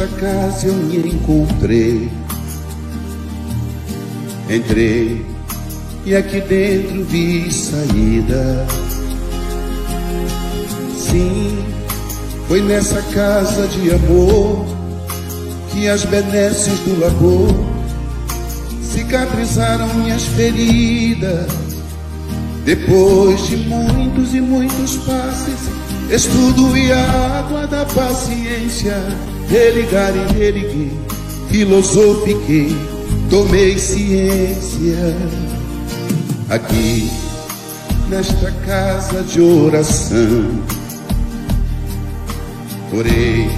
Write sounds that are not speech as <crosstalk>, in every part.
nesta casa eu me encontrei. Entrei e aqui dentro vi saída. Sim, foi nessa casa de amor que as benesses do labor cicatrizaram minhas feridas. Depois de muitos e muitos passes, estudo e a água da paciência, religar e religuei, filosofiquei, tomei ciência. Aqui, nesta casa de oração, orei,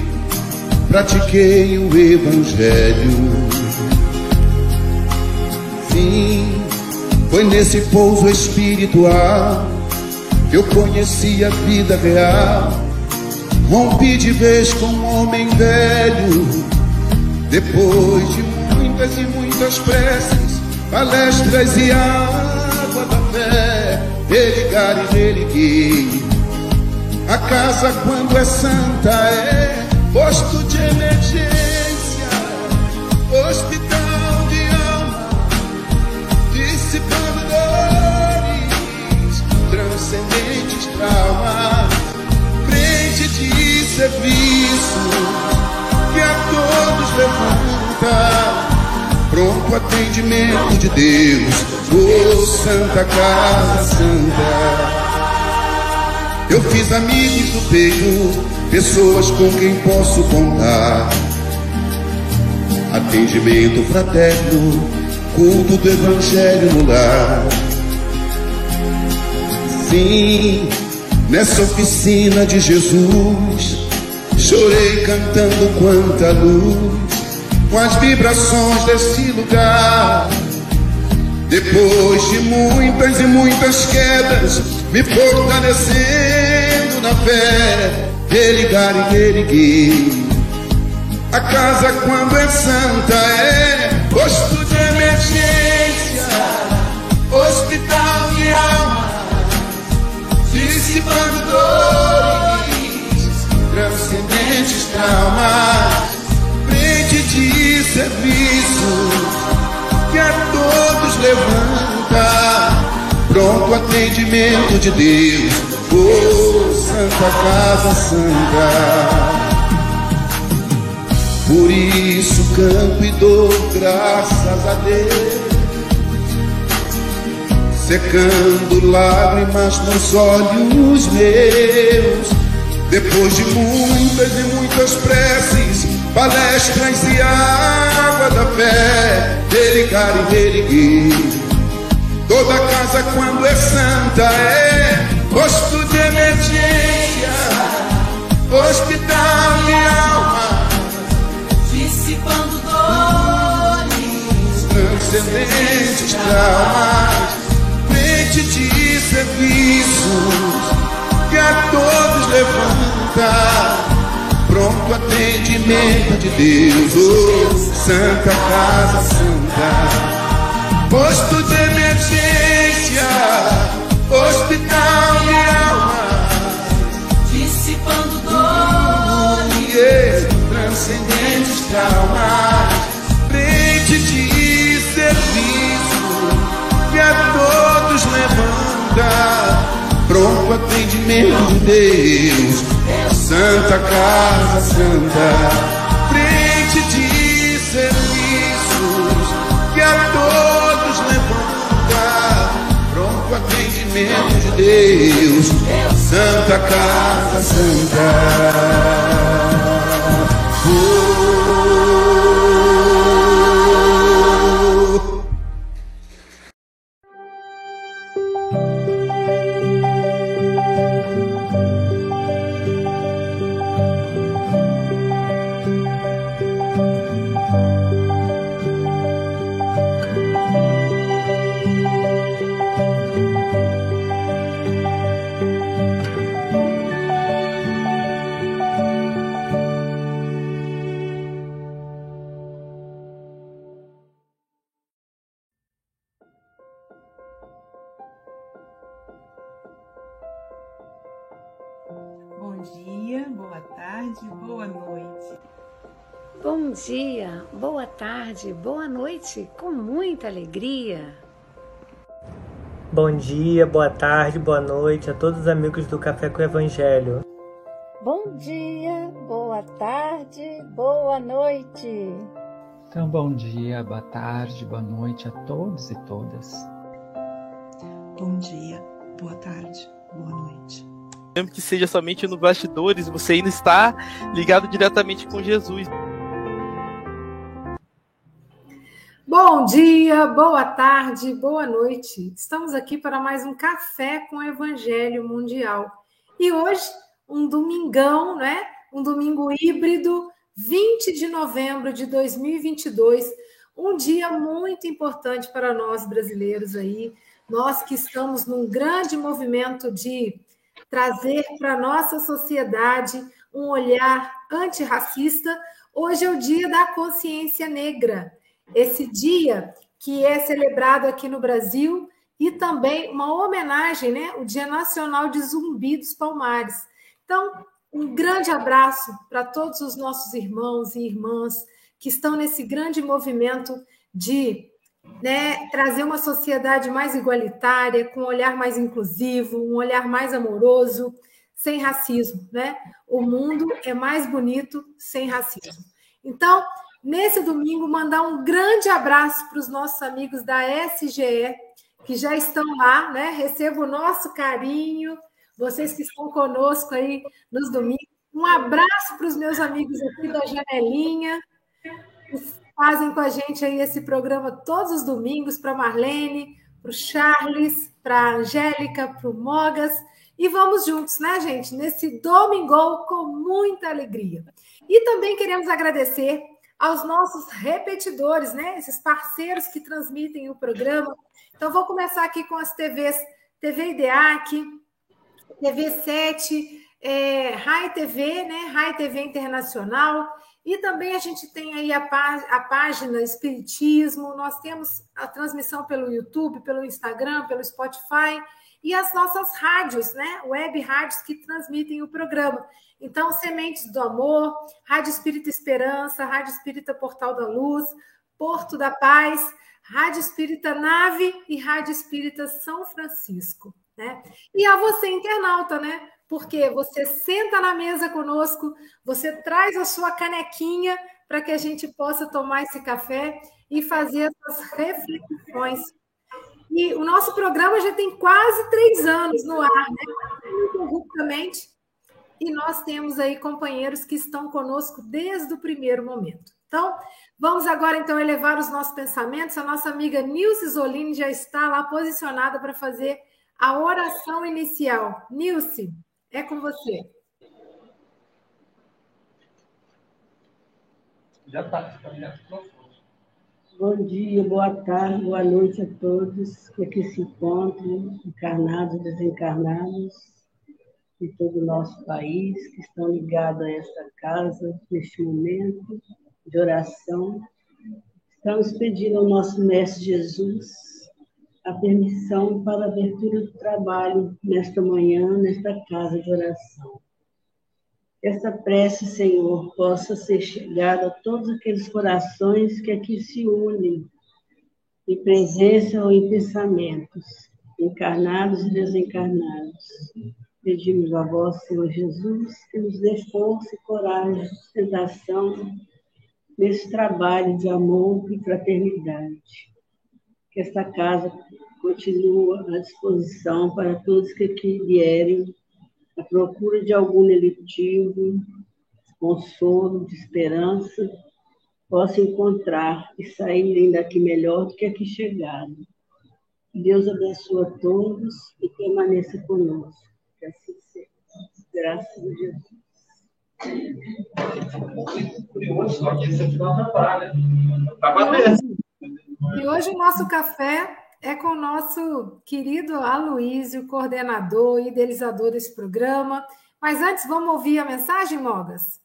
pratiquei o Evangelho. Sim, foi nesse pouso espiritual que eu conheci a vida real. Rompi de vez com um homem velho, depois de muitas e muitas preces, palestras e água da fé, religar e religuei. A casa, quando é santa, é posto de emergência, hospital de alma, dissipando dores, transcendentes traumas, serviço que a todos levanta. Pronto atendimento de Deus, oh Santa Casa Santa. Eu fiz amigos do peito, pessoas com quem posso contar. Atendimento fraterno, culto do Evangelho no lar. Sim, nessa oficina de Jesus, chorei cantando quanta luz, com as vibrações desse lugar. Depois de muitas e muitas quedas, me fortalecendo na fé, religar e reerguer. A casa, quando é santa, é posto de emergência, hospital de alma, dissipando dores, traumas, frente de serviço que a todos levanta pronto atendimento de Deus, oh Santa Casa Santa. Por isso canto e dou graças a Deus, secando lágrimas nos olhos meus. Depois de muitas e muitas preces, palestras e água da fé, religar e reerguer. Toda casa quando é santa é posto de emergência, hospital de alma, dissipando dores, transcendentes traumas, frente de serviços a todos levanta. Pronto atendimento de Deus, oh, Santa Casa Santa. Posto de emergência, hospital de alma, dissipando dores, transcendentes traumas, pronto atendimento de Deus, Santa Casa Santa, frente de serviços que a todos levanta, pronto atendimento de Deus, Santa Casa Santa. Oh. Bom dia, boa tarde, boa noite, com muita alegria. Bom dia, boa tarde, boa noite a todos os amigos do Café com o Evangelho. Bom dia, boa tarde, boa noite. Então, bom dia, boa tarde, boa noite a todos e todas. Bom dia, boa tarde, boa noite. Mesmo que seja somente no bastidores, você ainda está ligado diretamente com Jesus. Bom dia, boa tarde, boa noite. Estamos aqui para mais um café com o Evangelho Mundial. E hoje, um domingão, né? Um domingo híbrido, 20 de novembro de 2022, um dia muito importante para nós brasileiros aí, nós que estamos num grande movimento de trazer para a nossa sociedade um olhar antirracista. Hoje é o dia da consciência negra esse dia que é celebrado aqui no Brasil e também uma homenagem, né, o Dia Nacional de Zumbi dos Palmares. Então, um grande abraço para todos os nossos irmãos e irmãs que estão nesse grande movimento de né, trazer uma sociedade mais igualitária, com um olhar mais inclusivo, um olhar mais amoroso, sem racismo, né? O mundo é mais bonito sem racismo. Então, nesse domingo, mandar um grande abraço para os nossos amigos da SGE, que já estão lá, né? Recebo o nosso carinho, vocês que estão conosco aí nos domingos. Um abraço para os meus amigos aqui da Janelinha, que fazem com a gente aí esse programa todos os domingos, para Marlene, para o Charles, para a Angélica, para o Mogas. E vamos juntos, né, gente? Nesse domingo com muita alegria. E também queremos agradecer aos nossos repetidores, né? Esses parceiros que transmitem o programa. Então, vou começar aqui com as TVs, TV IDEAC, TV 7, é, Rai TV, né? Rai TV Internacional. E também a gente tem aí a, pá a página Espiritismo, nós temos a transmissão pelo YouTube, pelo Instagram, pelo Spotify e as nossas rádios, né? Web rádios que transmitem o programa. Então, Sementes do Amor, Rádio Espírita Esperança, Rádio Espírita Portal da Luz, Porto da Paz, Rádio Espírita Nave e Rádio Espírita São Francisco. Né? E a você, internauta, né? Porque você senta na mesa conosco, você traz a sua canequinha para que a gente possa tomar esse café e fazer essas reflexões. E o nosso programa já tem quase três anos no ar, né? Ininterruptamente e nós temos aí companheiros que estão conosco desde o primeiro momento. Então, vamos agora então elevar os nossos pensamentos. A nossa amiga Nilce Zolini já está lá posicionada para fazer a oração inicial. Nilce, é com você. Já está. Bom dia, boa tarde, boa noite a todos que aqui se encontram, encarnados desencarnados de todo o nosso país, que estão ligados a esta casa neste momento de oração. Estamos pedindo ao nosso Mestre Jesus a permissão para a abertura do trabalho nesta manhã, nesta casa de oração. Esta prece, Senhor, possa ser chegada a todos aqueles corações que aqui se unem, em presença ou em pensamentos, encarnados e desencarnados Pedimos a vós, Senhor Jesus, que nos dê força e coragem, sustentação nesse trabalho de amor e fraternidade. Que esta casa continue à disposição para todos que aqui vierem à procura de algum eletivo, de consolo, de esperança, possam encontrar e saírem daqui melhor do que aqui chegaram. Deus abençoe a todos e permaneça conosco. Que assim seja. Graças a Jesus. E hoje o nosso café é com o nosso querido Aloísio, coordenador e idealizador desse programa. Mas antes, vamos ouvir a mensagem, Mogas?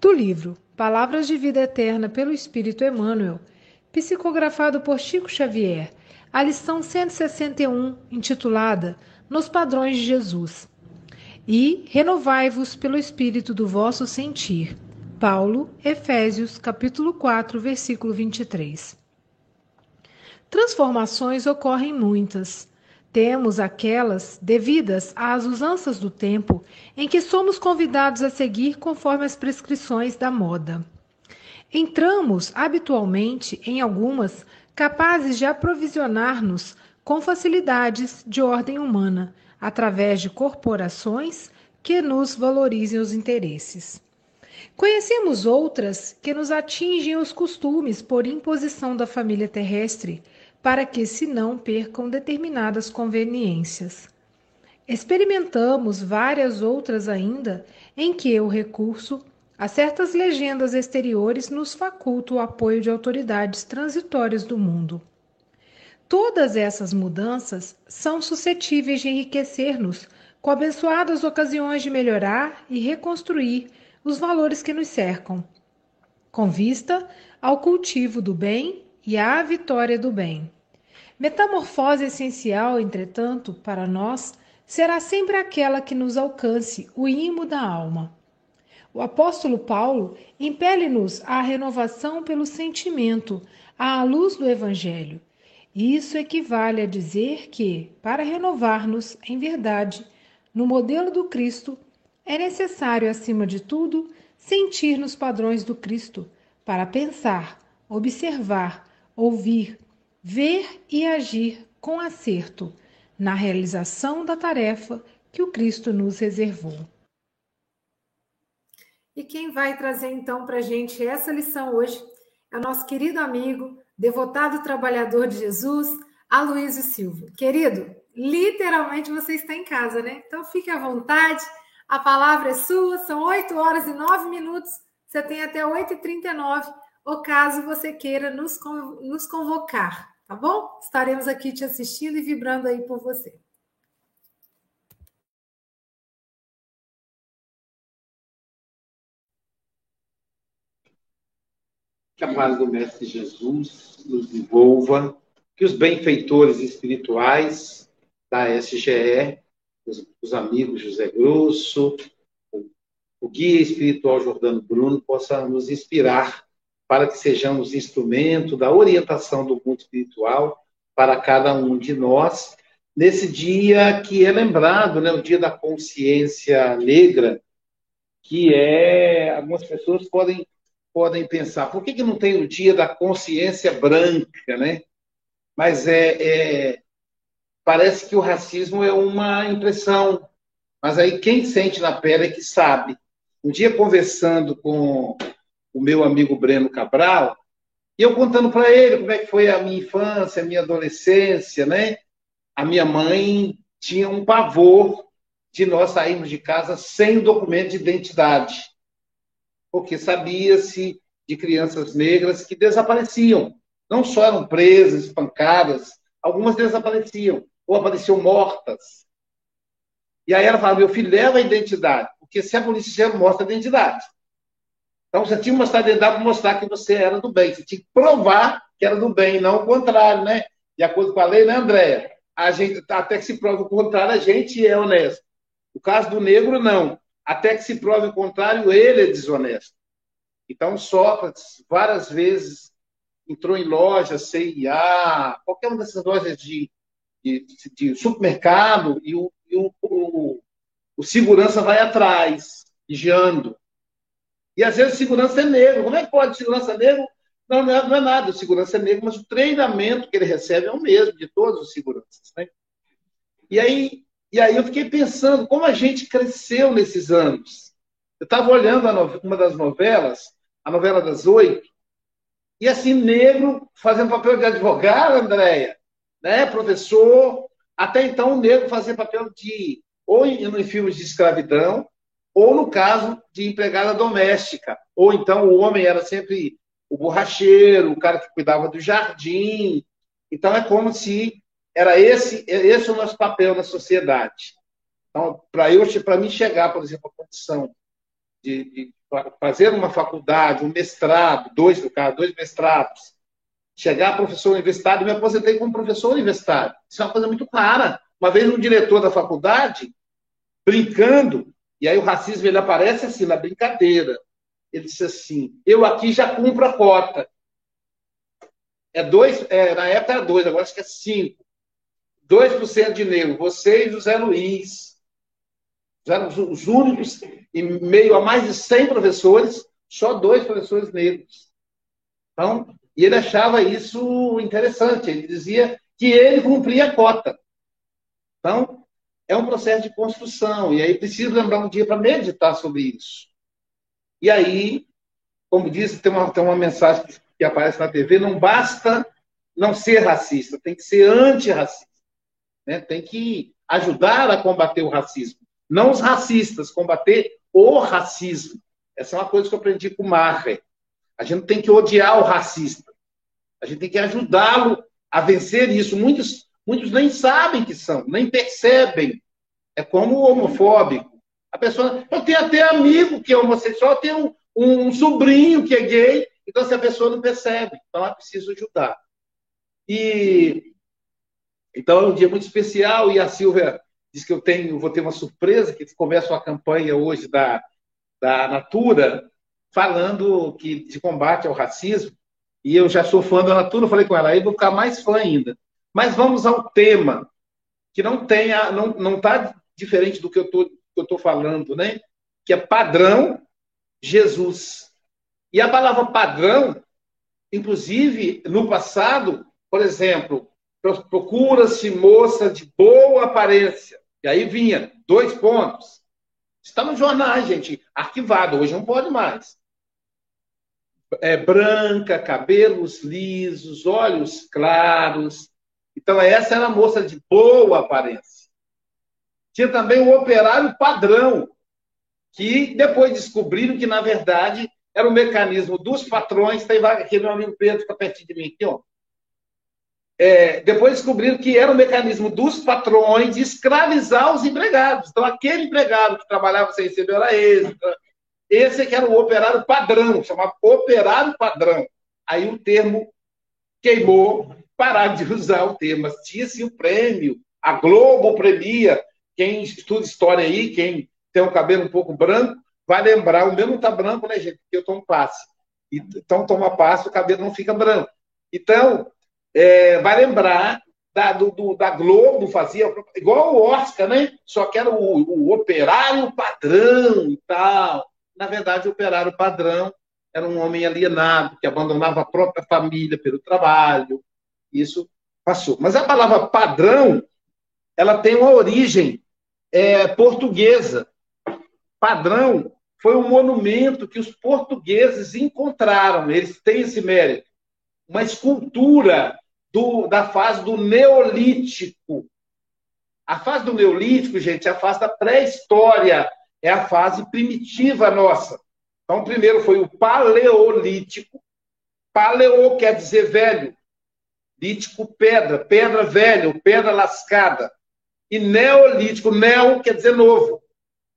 Do livro Palavras de Vida Eterna pelo Espírito Emmanuel, psicografado por Chico Xavier, a lição 161, intitulada Nos Padrões de Jesus. E renovai-vos pelo espírito do vosso sentir. Paulo, Efésios, capítulo 4, versículo 23. Transformações ocorrem muitas. Temos aquelas devidas às usanças do tempo, em que somos convidados a seguir conforme as prescrições da moda. Entramos habitualmente em algumas capazes de aprovisionar-nos com facilidades de ordem humana, através de corporações que nos valorizem os interesses. Conhecemos outras que nos atingem os costumes por imposição da família terrestre, para que se não percam determinadas conveniências. Experimentamos várias outras ainda em que o recurso a certas legendas exteriores nos faculta o apoio de autoridades transitórias do mundo. Todas essas mudanças são suscetíveis de enriquecer-nos com abençoadas ocasiões de melhorar e reconstruir os valores que nos cercam, com vista ao cultivo do bem e à vitória do bem. Metamorfose essencial, entretanto, para nós, será sempre aquela que nos alcance o imo da alma o apóstolo Paulo impele-nos à renovação pelo sentimento, à luz do Evangelho. Isso equivale a dizer que, para renovar-nos em verdade, no modelo do Cristo, é necessário, acima de tudo, sentir nos padrões do Cristo, para pensar, observar, ouvir, ver e agir com acerto na realização da tarefa que o Cristo nos reservou. E quem vai trazer então para a gente essa lição hoje é o nosso querido amigo, devotado trabalhador de Jesus, Aloysio Silva. Querido, literalmente você está em casa, né? Então fique à vontade, a palavra é sua, são 8 horas e 9 minutos, você tem até 8h39, ou caso você queira nos, nos convocar, tá bom? Estaremos aqui te assistindo e vibrando aí por você. Que a paz do Mestre Jesus nos envolva, que os benfeitores espirituais da SGE, os, os amigos José Grosso, o, o guia espiritual Jordano Bruno, possa nos inspirar para que sejamos instrumento da orientação do mundo espiritual para cada um de nós, nesse dia que é lembrado, né, o dia da consciência negra, que é, algumas pessoas podem podem pensar, por que, que não tem o dia da consciência branca, né? Mas é, é, parece que o racismo é uma impressão, mas aí quem sente na pele é que sabe. Um dia conversando com o meu amigo Breno Cabral, e eu contando para ele como é que foi a minha infância, a minha adolescência, né? A minha mãe tinha um pavor de nós sairmos de casa sem documento de identidade porque sabia-se de crianças negras que desapareciam. Não só eram presas, espancadas, algumas desapareciam, ou apareciam mortas. E aí ela falava, meu filho, leva a identidade, porque se a polícia mostra a identidade. Então você tinha que mostrar a identidade para mostrar que você era do bem. Você tinha que provar que era do bem, não o contrário, né? De acordo com a lei, né, Andréia? A gente, até que se prove o contrário, a gente é honesto. O caso do negro, não até que se prove o contrário, ele é desonesto. Então, Sócrates, várias vezes, entrou em lojas, CIA, qualquer uma dessas lojas de, de, de supermercado, e, o, e o, o, o, segurança vai atrás, vigiando. E às vezes o segurança é negro. Como é que pode segurança negro? Não, não é, não é nada, o segurança é negro, mas o treinamento que ele recebe é o mesmo de todos os seguranças. Né? E aí, e aí eu fiquei pensando como a gente cresceu nesses anos. Eu estava olhando uma das novelas, a novela das oito, e assim, negro fazendo papel de advogado, Andréia, né? professor, até então o negro fazia papel de, ou em, em filmes de escravidão, ou no caso de empregada doméstica, ou então o homem era sempre o borracheiro, o cara que cuidava do jardim. Então é como se era esse, esse o nosso papel na sociedade. Então, para eu, para mim chegar, por exemplo, à condição de, de, fazer uma faculdade, um mestrado, dois no caso, dois mestrados, chegar professor universitário, me aposentei como professor universitário. Isso é uma coisa muito rara. Uma vez um diretor da faculdade, brincando, e aí o racismo ele aparece assim, na brincadeira. Ele disse assim: Eu aqui já cumpro a cota. É dois, é, na época era dois, agora acho que é cinco. 2% de negro, você e José Luiz. Os únicos, em meio a mais de 100 professores, só dois professores negros. Então, e ele achava isso interessante. Ele dizia que ele cumpria a cota. Então, é um processo de construção. E aí preciso lembrar um dia para meditar sobre isso. E aí, como disse, tem uma, tem uma mensagem que aparece na TV: não basta não ser racista, tem que ser antirracista. Né? Tem que ajudar a combater o racismo. Não os racistas, combater o racismo. Essa é uma coisa que eu aprendi com o Marre. A gente tem que odiar o racista. A gente tem que ajudá-lo a vencer isso. Muitos, muitos nem sabem que são, nem percebem. É como o homofóbico. A pessoa. Eu tenho até amigo que é homossexual, eu tenho um, um sobrinho que é gay, então se a pessoa não percebe. Então é preciso ajudar. E então é um dia muito especial e a Silvia diz que eu tenho, vou ter uma surpresa, que começa uma campanha hoje da, da Natura, falando que de combate ao racismo, e eu já sou fã da Natura, falei com ela, aí vou ficar mais fã ainda. Mas vamos ao tema, que não tenha, não não está diferente do que eu tô, estou falando, né? Que é padrão Jesus. E a palavra padrão, inclusive no passado, por exemplo, procura-se moça de boa aparência. E aí vinha dois pontos. Está no jornal, gente, arquivado, hoje não pode mais. É branca, cabelos lisos, olhos claros. Então, essa era a moça de boa aparência. Tinha também o operário padrão, que depois descobriram que, na verdade, era o mecanismo dos patrões. Tem aqui meu amigo Pedro, está pertinho de mim aqui, ó é, depois descobriram que era o um mecanismo dos patrões de escravizar os empregados. Então, aquele empregado que trabalhava sem receber hora extra, esse que era o operário padrão, chamava operário padrão. Aí o termo queimou, pararam de usar o termo. Tinha-se o prêmio, a Globo premia. Quem estuda história aí, quem tem o um cabelo um pouco branco, vai lembrar. O meu não está branco, né, gente? Porque eu tomo passe. Então, toma passe, o cabelo não fica branco. Então, é, vai lembrar da, do, da Globo, fazia igual o Oscar, né? Só que era o, o operário padrão e tal. Na verdade, o operário padrão era um homem alienado, que abandonava a própria família pelo trabalho. Isso passou. Mas a palavra padrão, ela tem uma origem é, portuguesa. Padrão foi um monumento que os portugueses encontraram. Eles têm esse mérito. Uma escultura do, da fase do Neolítico. A fase do Neolítico, gente, é a fase da pré-história, é a fase primitiva nossa. Então, primeiro foi o Paleolítico. Paleo quer dizer velho. Lítico, pedra, pedra velha, pedra lascada. E Neolítico, neo quer dizer novo.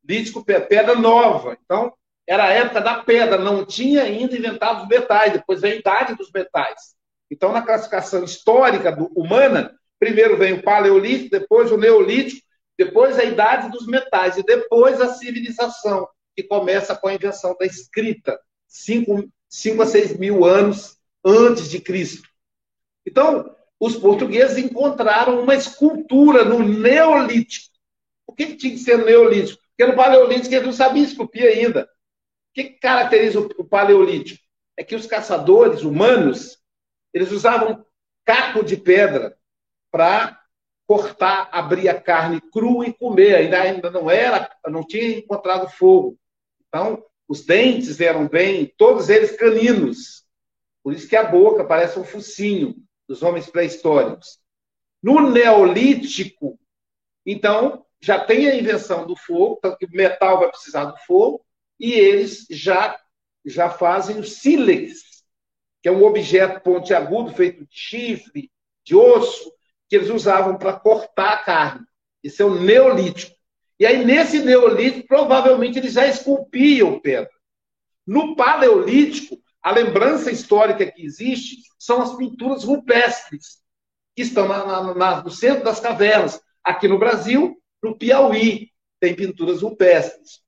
Lítico, pedra nova. Então, era a época da pedra, não tinha ainda inventado os metais, depois veio a idade dos metais. Então, na classificação histórica do, humana, primeiro vem o Paleolítico, depois o Neolítico, depois a Idade dos Metais, e depois a civilização, que começa com a invenção da escrita, 5 a 6 mil anos antes de Cristo. Então, os portugueses encontraram uma escultura no Neolítico. Por que, tinha que ser Neolítico? Porque no Paleolítico eles não sabiam esculpir ainda. O que caracteriza o Paleolítico? É que os caçadores humanos eles usavam caco de pedra para cortar, abrir a carne crua e comer. Ainda, ainda não era, não tinha encontrado fogo. Então, os dentes eram bem, todos eles caninos. Por isso que a boca parece um focinho dos homens pré-históricos. No Neolítico, então, já tem a invenção do fogo, tanto que o metal vai precisar do fogo, e eles já, já fazem o sílex, que é um objeto pontiagudo feito de chifre, de osso, que eles usavam para cortar a carne. Isso é o neolítico. E aí, nesse neolítico, provavelmente eles já esculpiam pedra. No paleolítico, a lembrança histórica que existe são as pinturas rupestres, que estão na, na, na, no centro das cavernas. Aqui no Brasil, no Piauí, tem pinturas rupestres.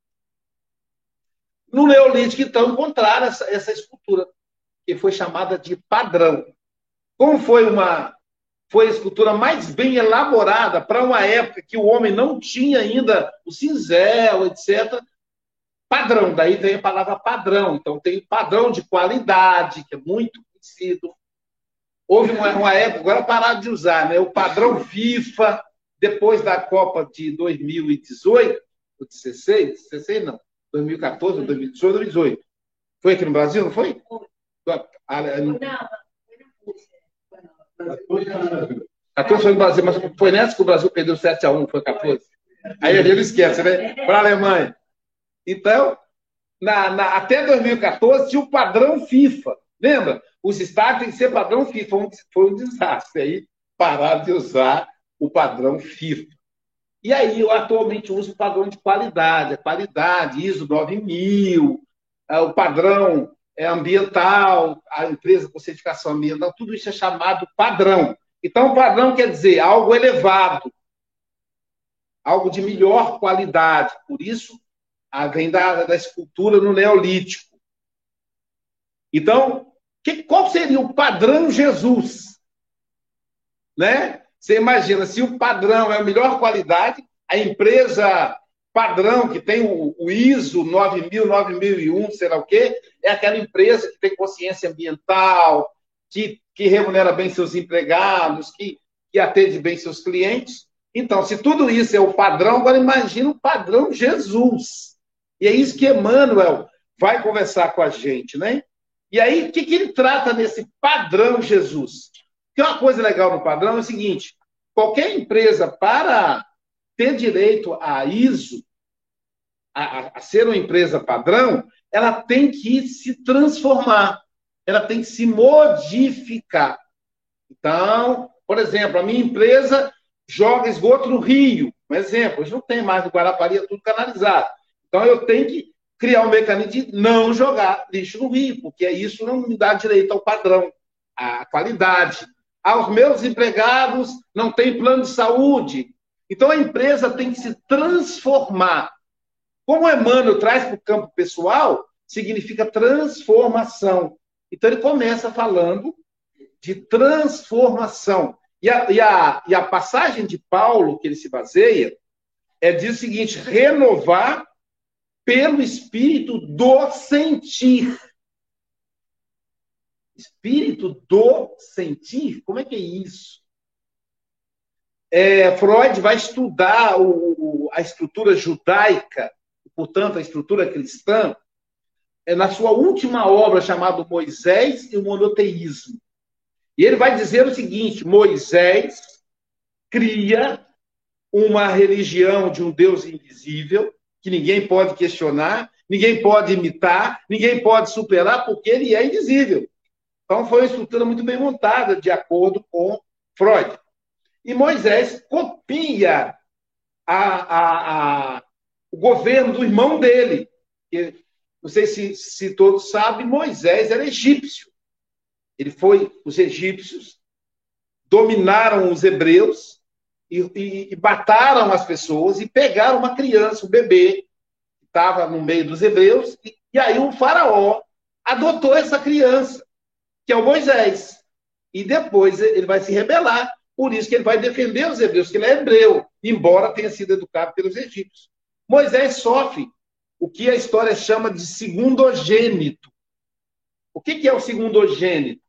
No Neolítico, então, encontraram essa, essa escultura, que foi chamada de padrão. Como foi uma foi a escultura mais bem elaborada para uma época que o homem não tinha ainda o cinzel, etc. Padrão, daí vem a palavra padrão. Então tem padrão de qualidade, que é muito conhecido. Houve uma, uma época, agora pararam de usar, né? O padrão FIFA, depois da Copa de 2018, ou 16, 16 não, 2014, 2018, 2018. Foi aqui no Brasil, não foi? Não. 14 foi no Brasil, mas foi nessa que o Brasil perdeu 7x1, foi 14. Aí ele esquece, né? Para a Alemanha. Então, na, na, até 2014 tinha o padrão FIFA. Lembra? Os estádios têm que ser padrão FIFA. Foi um, desastre. Aí pararam de usar o padrão FIFA. E aí eu atualmente uso o padrão de qualidade, a qualidade, ISO 9000, é, o padrão é ambiental, a empresa com certificação ambiental, tudo isso é chamado padrão. Então, padrão quer dizer algo elevado, algo de melhor qualidade. Por isso, vem da, da escultura no Neolítico. Então, que, qual seria o padrão Jesus? Né? Você imagina, se o padrão é a melhor qualidade, a empresa padrão, que tem o, o ISO 9000, 9001, sei lá o quê, é aquela empresa que tem consciência ambiental, que, que remunera bem seus empregados, que, que atende bem seus clientes. Então, se tudo isso é o padrão, agora imagina o padrão Jesus. E é isso que Emmanuel vai conversar com a gente, né? E aí, o que, que ele trata nesse padrão Jesus? Que uma coisa legal no padrão é o seguinte: qualquer empresa, para ter direito a ISO, a, a ser uma empresa padrão, ela tem que se transformar, ela tem que se modificar. Então, por exemplo, a minha empresa joga esgoto no rio, um exemplo, hoje não tem mais no Guarapari, é tudo canalizado. Então eu tenho que criar um mecanismo de não jogar lixo no rio, porque isso não me dá direito ao padrão, à qualidade. Aos meus empregados não tem plano de saúde. Então a empresa tem que se transformar. Como Emmanuel traz para o campo pessoal, significa transformação. Então ele começa falando de transformação. E a, e a, e a passagem de Paulo, que ele se baseia, é diz o seguinte: renovar pelo espírito do sentir. Espírito do sentir? Como é que é isso? É, Freud vai estudar o, a estrutura judaica portanto, a estrutura cristã, é na sua última obra chamada Moisés e o Monoteísmo. E ele vai dizer o seguinte: Moisés cria uma religião de um Deus invisível, que ninguém pode questionar, ninguém pode imitar, ninguém pode superar, porque ele é invisível. Então, foi uma estrutura muito bem montada, de acordo com Freud. E Moisés copia a, a, a, o governo do irmão dele. Que, não sei se, se todos sabem, Moisés era egípcio. Ele foi, os egípcios dominaram os hebreus e, e, e mataram as pessoas e pegaram uma criança, um bebê, que estava no meio dos hebreus, e, e aí o faraó adotou essa criança, que é o Moisés. E depois ele vai se rebelar, por isso que ele vai defender os hebreus, que ele é hebreu, embora tenha sido educado pelos egípcios. Moisés sofre o que a história chama de segundogênito. O que é o segundogênito?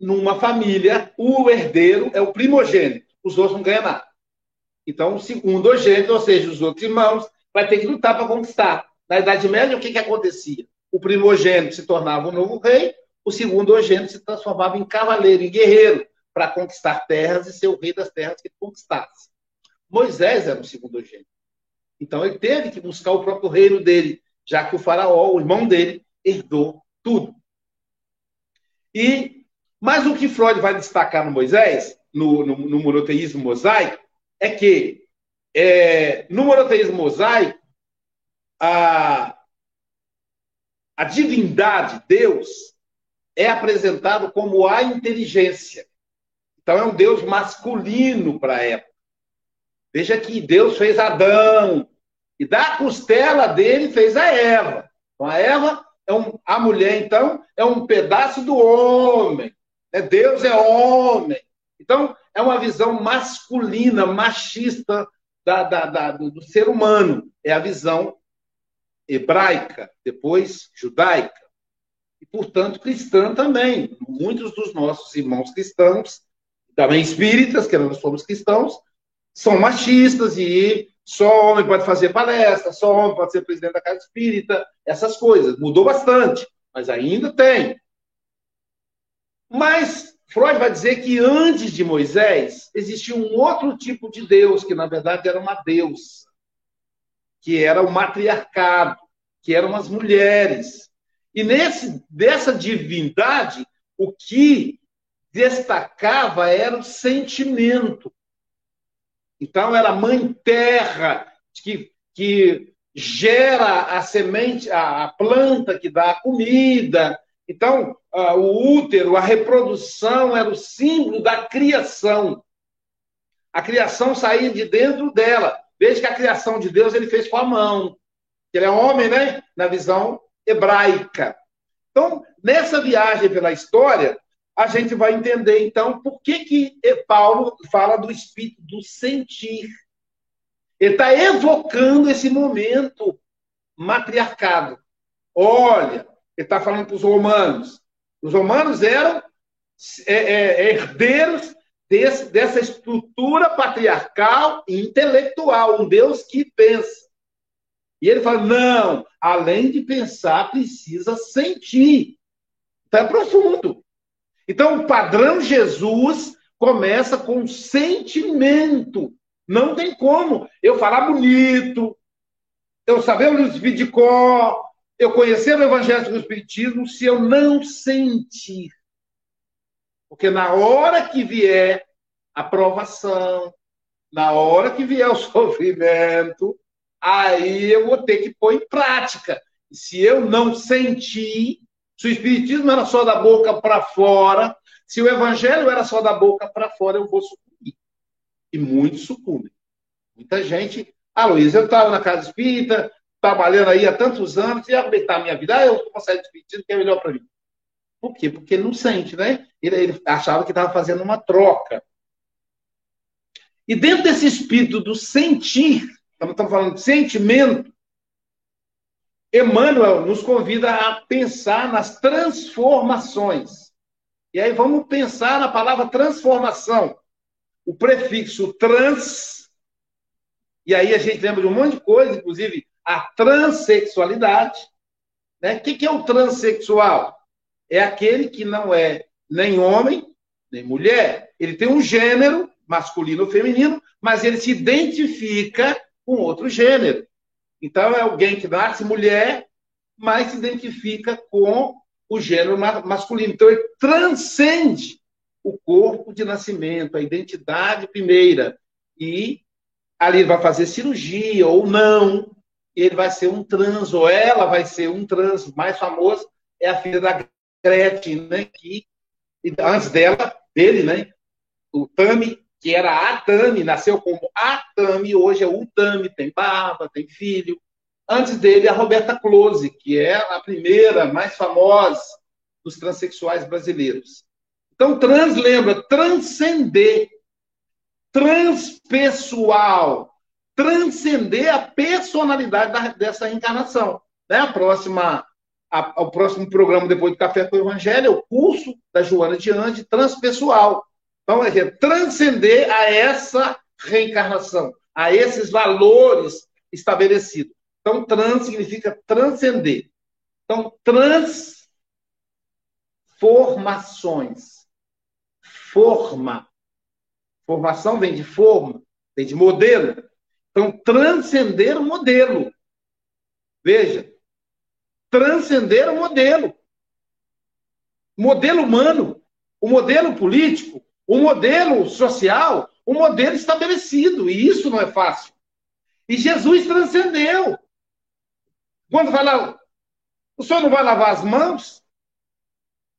Numa família, o herdeiro é o primogênito, os outros não ganham nada. Então, o segundogênito, ou seja, os outros irmãos, vai ter que lutar para conquistar. Na Idade Média, o que, que acontecia? O primogênito se tornava o novo rei, o segundogênito se transformava em cavaleiro, em guerreiro para conquistar terras e ser o rei das terras que conquistasse. Moisés era o segundo gênio. Então ele teve que buscar o próprio reino dele, já que o faraó, o irmão dele, herdou tudo. E mas o que Freud vai destacar no Moisés, no, no, no monoteísmo mosaico, é que é, no monoteísmo mosaico a, a divindade, Deus, é apresentado como a inteligência. Então é um Deus masculino para a época. Veja que Deus fez Adão, e da costela dele fez a Eva. Então a Eva é um, a mulher, então, é um pedaço do homem. Né? Deus é homem. Então, é uma visão masculina, machista da, da, da, do, do ser humano. É a visão hebraica, depois judaica. E, portanto, cristã também. Muitos dos nossos irmãos cristãos, também espíritas, que nós somos cristãos, são machistas e só homem pode fazer palestra, só homem pode ser presidente da casa espírita, essas coisas. Mudou bastante, mas ainda tem. Mas Freud vai dizer que antes de Moisés existia um outro tipo de Deus, que na verdade era uma deusa, que era o matriarcado, que eram as mulheres. E nesse dessa divindade, o que destacava era o sentimento. Então, era a mãe terra que, que gera a semente, a, a planta que dá a comida. Então, uh, o útero, a reprodução era o símbolo da criação. A criação saía de dentro dela. Veja que a criação de Deus ele fez com a mão. Ele é homem, né? Na visão hebraica. Então, nessa viagem pela história, a gente vai entender, então, por que, que Paulo fala do espírito do sentir. Ele está evocando esse momento matriarcado. Olha, ele está falando para os romanos. Os romanos eram é, é, herdeiros desse, dessa estrutura patriarcal e intelectual, um Deus que pensa. E ele fala: não, além de pensar, precisa sentir. Então é profundo. Então, o padrão Jesus começa com sentimento. Não tem como eu falar bonito, eu saber o livro de cor, eu conhecer o Evangelho do Espiritismo, se eu não sentir. Porque na hora que vier a provação, na hora que vier o <laughs> sofrimento, aí eu vou ter que pôr em prática. E se eu não sentir, se o Espiritismo era só da boca para fora, se o Evangelho era só da boca para fora, eu vou sucumbir. E muitos sucumbem. Muita gente. Ah, Luiz, eu estava na casa espírita, trabalhando aí há tantos anos, e aproveitar a minha vida, ah, eu consigo espiritismo, que é melhor para mim. Por quê? Porque ele não sente, né? Ele, ele achava que estava fazendo uma troca. E dentro desse espírito do sentir, estamos falando de sentimento, Emmanuel nos convida a pensar nas transformações. E aí vamos pensar na palavra transformação. O prefixo trans, e aí a gente lembra de um monte de coisa, inclusive a transexualidade. Né? O que é o transexual? É aquele que não é nem homem, nem mulher. Ele tem um gênero, masculino ou feminino, mas ele se identifica com outro gênero. Então, é alguém que nasce mulher, mas se identifica com o gênero masculino. Então, ele transcende o corpo de nascimento, a identidade primeira. E ali ele vai fazer cirurgia ou não, ele vai ser um trans, ou ela vai ser um trans. Mais famoso é a filha da Gretchen, né? Que antes dela, dele, né? O Tami que era a Tami, nasceu como a Tami, hoje é o Tami, tem barba, tem filho. Antes dele, a Roberta Close, que é a primeira, mais famosa dos transexuais brasileiros. Então, trans lembra transcender, transpessoal, transcender a personalidade da, dessa reencarnação. Né? A próxima, a, o próximo programa depois do Café com o Evangelho é o curso da Joana de Ande, transpessoal. Então, é transcender a essa reencarnação, a esses valores estabelecidos. Então, trans significa transcender. Então, transformações. Forma. Formação vem de forma, vem de modelo. Então, transcender o modelo. Veja, transcender o modelo. Modelo humano, o modelo político, um modelo social, um modelo estabelecido, e isso não é fácil. E Jesus transcendeu. Quando lá, o senhor não vai lavar as mãos?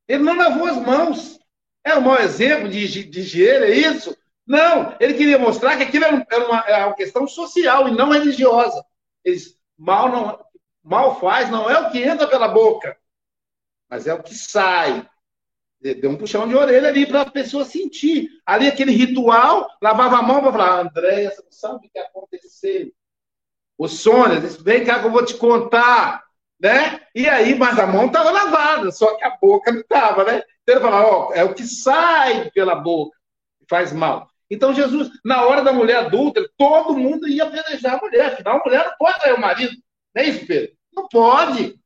Ele não lavou as mãos. É um mau exemplo de, de higiene, é isso? Não, ele queria mostrar que aquilo era, uma, era uma questão social e não religiosa. Eles, mal, não, mal faz não é o que entra pela boca, mas é o que sai. Deu um puxão de orelha ali para a pessoa sentir. Ali aquele ritual, lavava a mão para falar, Andréia, você não sabe o que aconteceu. O Sônia vem cá que eu vou te contar. Né? E aí, mas a mão estava lavada, só que a boca não estava, né? Então ele fala, ó, é o que sai pela boca que faz mal. Então Jesus, na hora da mulher adulta, todo mundo ia apedrejar a mulher, afinal a mulher não pode trair o marido. Não é isso, Pedro? Não pode.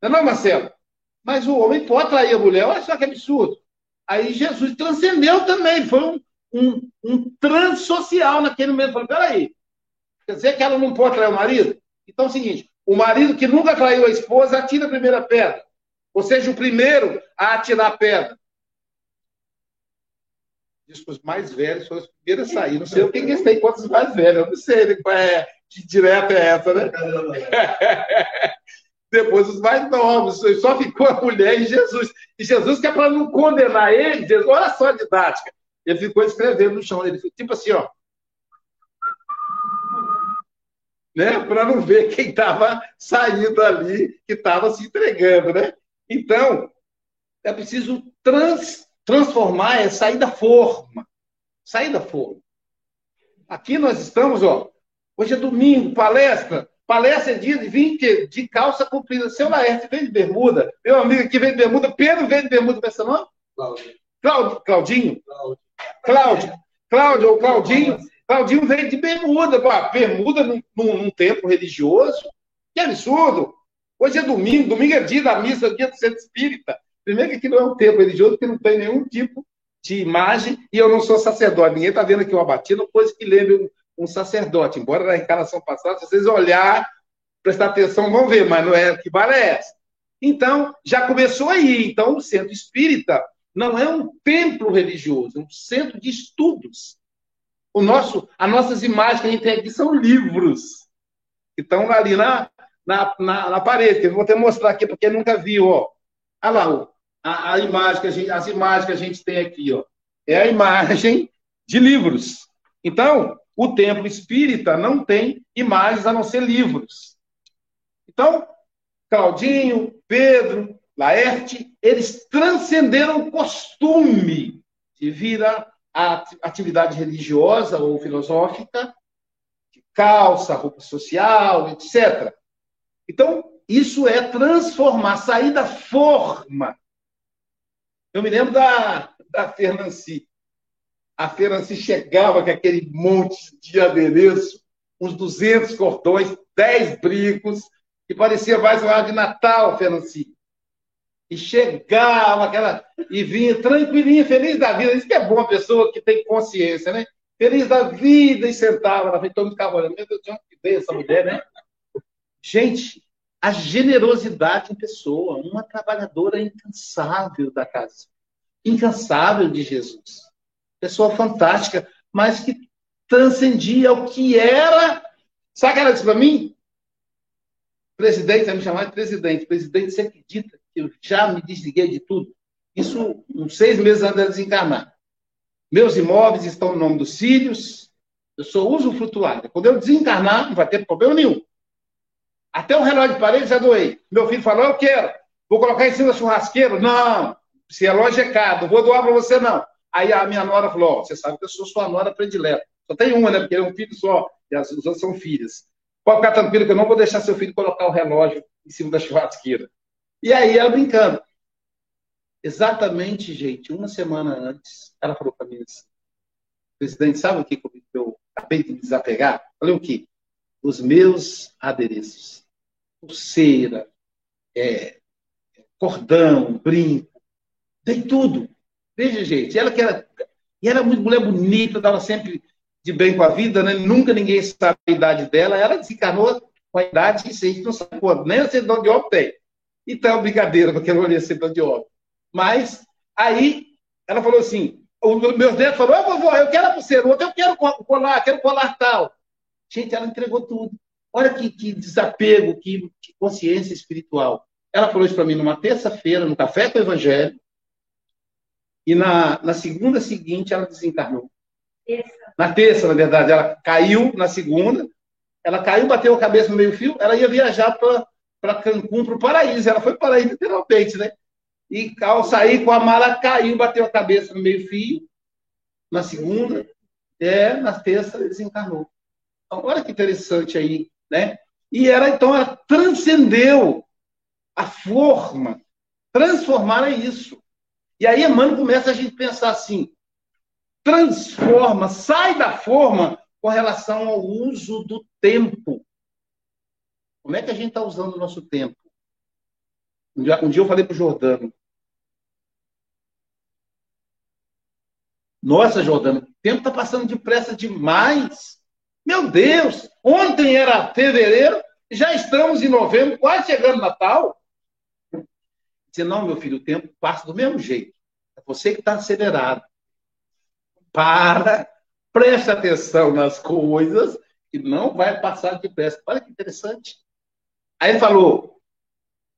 Não é não, Marcelo? Mas o homem pode trair a mulher, olha só que absurdo. Aí Jesus transcendeu também, foi um, um, um transsocial naquele momento. Falou, peraí, quer dizer que ela não pode trair o marido? Então é o seguinte, o marido que nunca traiu a esposa atira a primeira pedra. Ou seja, o primeiro a atirar a pedra. Diz que os mais velhos foram os primeiros a sair. Não sei o que eles têm contra os mais velhos. Eu não sei né, qual é, que direta é essa, né? <laughs> Depois os mais novos. Só ficou a mulher e Jesus. E Jesus, que é para não condenar ele, olha só a didática. Ele ficou escrevendo no chão. Ele tipo assim, ó. Né? Para não ver quem estava saindo ali, que estava se entregando, né? Então, é preciso trans, transformar, é sair da forma. Sair da forma. Aqui nós estamos, ó. Hoje é domingo, palestra. Palestra é dia de vir de calça comprida. Seu Laerte vem de bermuda. Meu amigo aqui vem de bermuda. Pedro vem de bermuda. Como é seu nome? Cláudio. Claudinho? Cláudio. Cláudio. Cláudio ou Claudinho. Claudinho vem de bermuda. Pô, bermuda num, num, num templo religioso. Que absurdo. Hoje é domingo. Domingo é dia da missa, dia do centro espírita. Primeiro que aqui não é um templo religioso, porque não tem nenhum tipo de imagem, e eu não sou sacerdote. Ninguém está vendo aqui uma batida, coisa que lembre um sacerdote. Embora na encarnação passada, se vocês olhar, prestar atenção, vão ver, mas não é que vale é essa. Então, já começou aí. Então, o centro espírita não é um templo religioso, é um centro de estudos. O nosso, as nossas imagens que a gente tem aqui são livros que estão ali na, na, na, na parede, eu vou até mostrar aqui para quem nunca viu. Ó. Olha lá, a, a imagem que a gente, as imagens que a gente tem aqui, ó, é a imagem de livros. Então, o templo espírita não tem imagens a não ser livros. Então, Claudinho, Pedro, Laerte, eles transcenderam o costume de vir a, atividade religiosa ou filosófica, de calça, roupa social, etc. Então, isso é transformar, sair da forma eu me lembro da, da Fernanci. A Fernanci chegava com aquele monte de adereço, uns 200 cordões, 10 brincos, que parecia mais uma de Natal, Fernanci. E chegava aquela. E vinha tranquilinha, feliz da vida. Isso que é bom a pessoa que tem consciência, né? Feliz da vida e sentava na frente, todo mundo ficava olhando. Meu Deus, de onde veio essa mulher, né? Gente, a generosidade em pessoa, uma trabalhadora incansável da casa, incansável de Jesus. Pessoa fantástica, mas que transcendia o que era. Sabe o que ela disse para mim? Presidente, vai me chamar de presidente. Presidente, você acredita que eu já me desliguei de tudo? Isso uns seis meses antes de desencarnar. Meus imóveis estão no nome dos filhos, eu sou usufrutuário. Quando eu desencarnar, não vai ter problema nenhum. Até um relógio de parede já doei. Meu filho falou, eu quero. Vou colocar em cima do churrasqueiro? Não. Se relógio é caro, não vou doar para você, não. Aí a minha nora falou, você sabe que eu sou sua nora predileta. Só tem uma, né? Porque é um filho só. E as outras são filhas. Pode ficar tranquilo que eu não vou deixar seu filho colocar o relógio em cima da <laughs> churrasqueira. E aí ela brincando. Exatamente, gente, uma semana antes, ela falou para mim assim, presidente, sabe o que eu acabei de desapegar? Falei o quê? Os meus adereços pulseira, é, cordão, brinco, tem tudo. Veja, gente, ela que era, e era muito mulher bonita, estava sempre de bem com a vida, né? Nunca ninguém sabe a idade dela. Ela desencarnou com a idade que a gente não sabe quanto, nem a certidão de óbito tem. Então, brincadeira, porque eu não olhei a certidão de óbito. Mas, aí, ela falou assim, o meu netos falou, vovó, eu quero a pulseira, eu quero colar, quero colar tal. Gente, ela entregou tudo. Olha que, que desapego, que, que consciência espiritual. Ela falou isso para mim numa terça-feira, no Café com o Evangelho. E na, na segunda seguinte, ela desencarnou. Terça. Na terça, na verdade, ela caiu na segunda. Ela caiu, bateu a cabeça no meio-fio. Ela ia viajar para Cancún, para o paraíso. Ela foi para o paraíso, literalmente, né? E ao sair com a mala, caiu, bateu a cabeça no meio-fio. Na segunda. É, na terça, desencarnou. Então, olha que interessante aí, né? E ela, então, ela transcendeu a forma. Transformar é isso. E aí Emmanuel começa a gente pensar assim: transforma, sai da forma com relação ao uso do tempo. Como é que a gente está usando o nosso tempo? Um dia, um dia eu falei para o Jordano. Nossa, Jordano, o tempo está passando depressa demais. Meu Deus, ontem era fevereiro, já estamos em novembro, quase chegando Natal. Disse, não, meu filho, o tempo passa do mesmo jeito. É você que está acelerado. Para, preste atenção nas coisas e não vai passar depressa. Olha que interessante. Aí ele falou: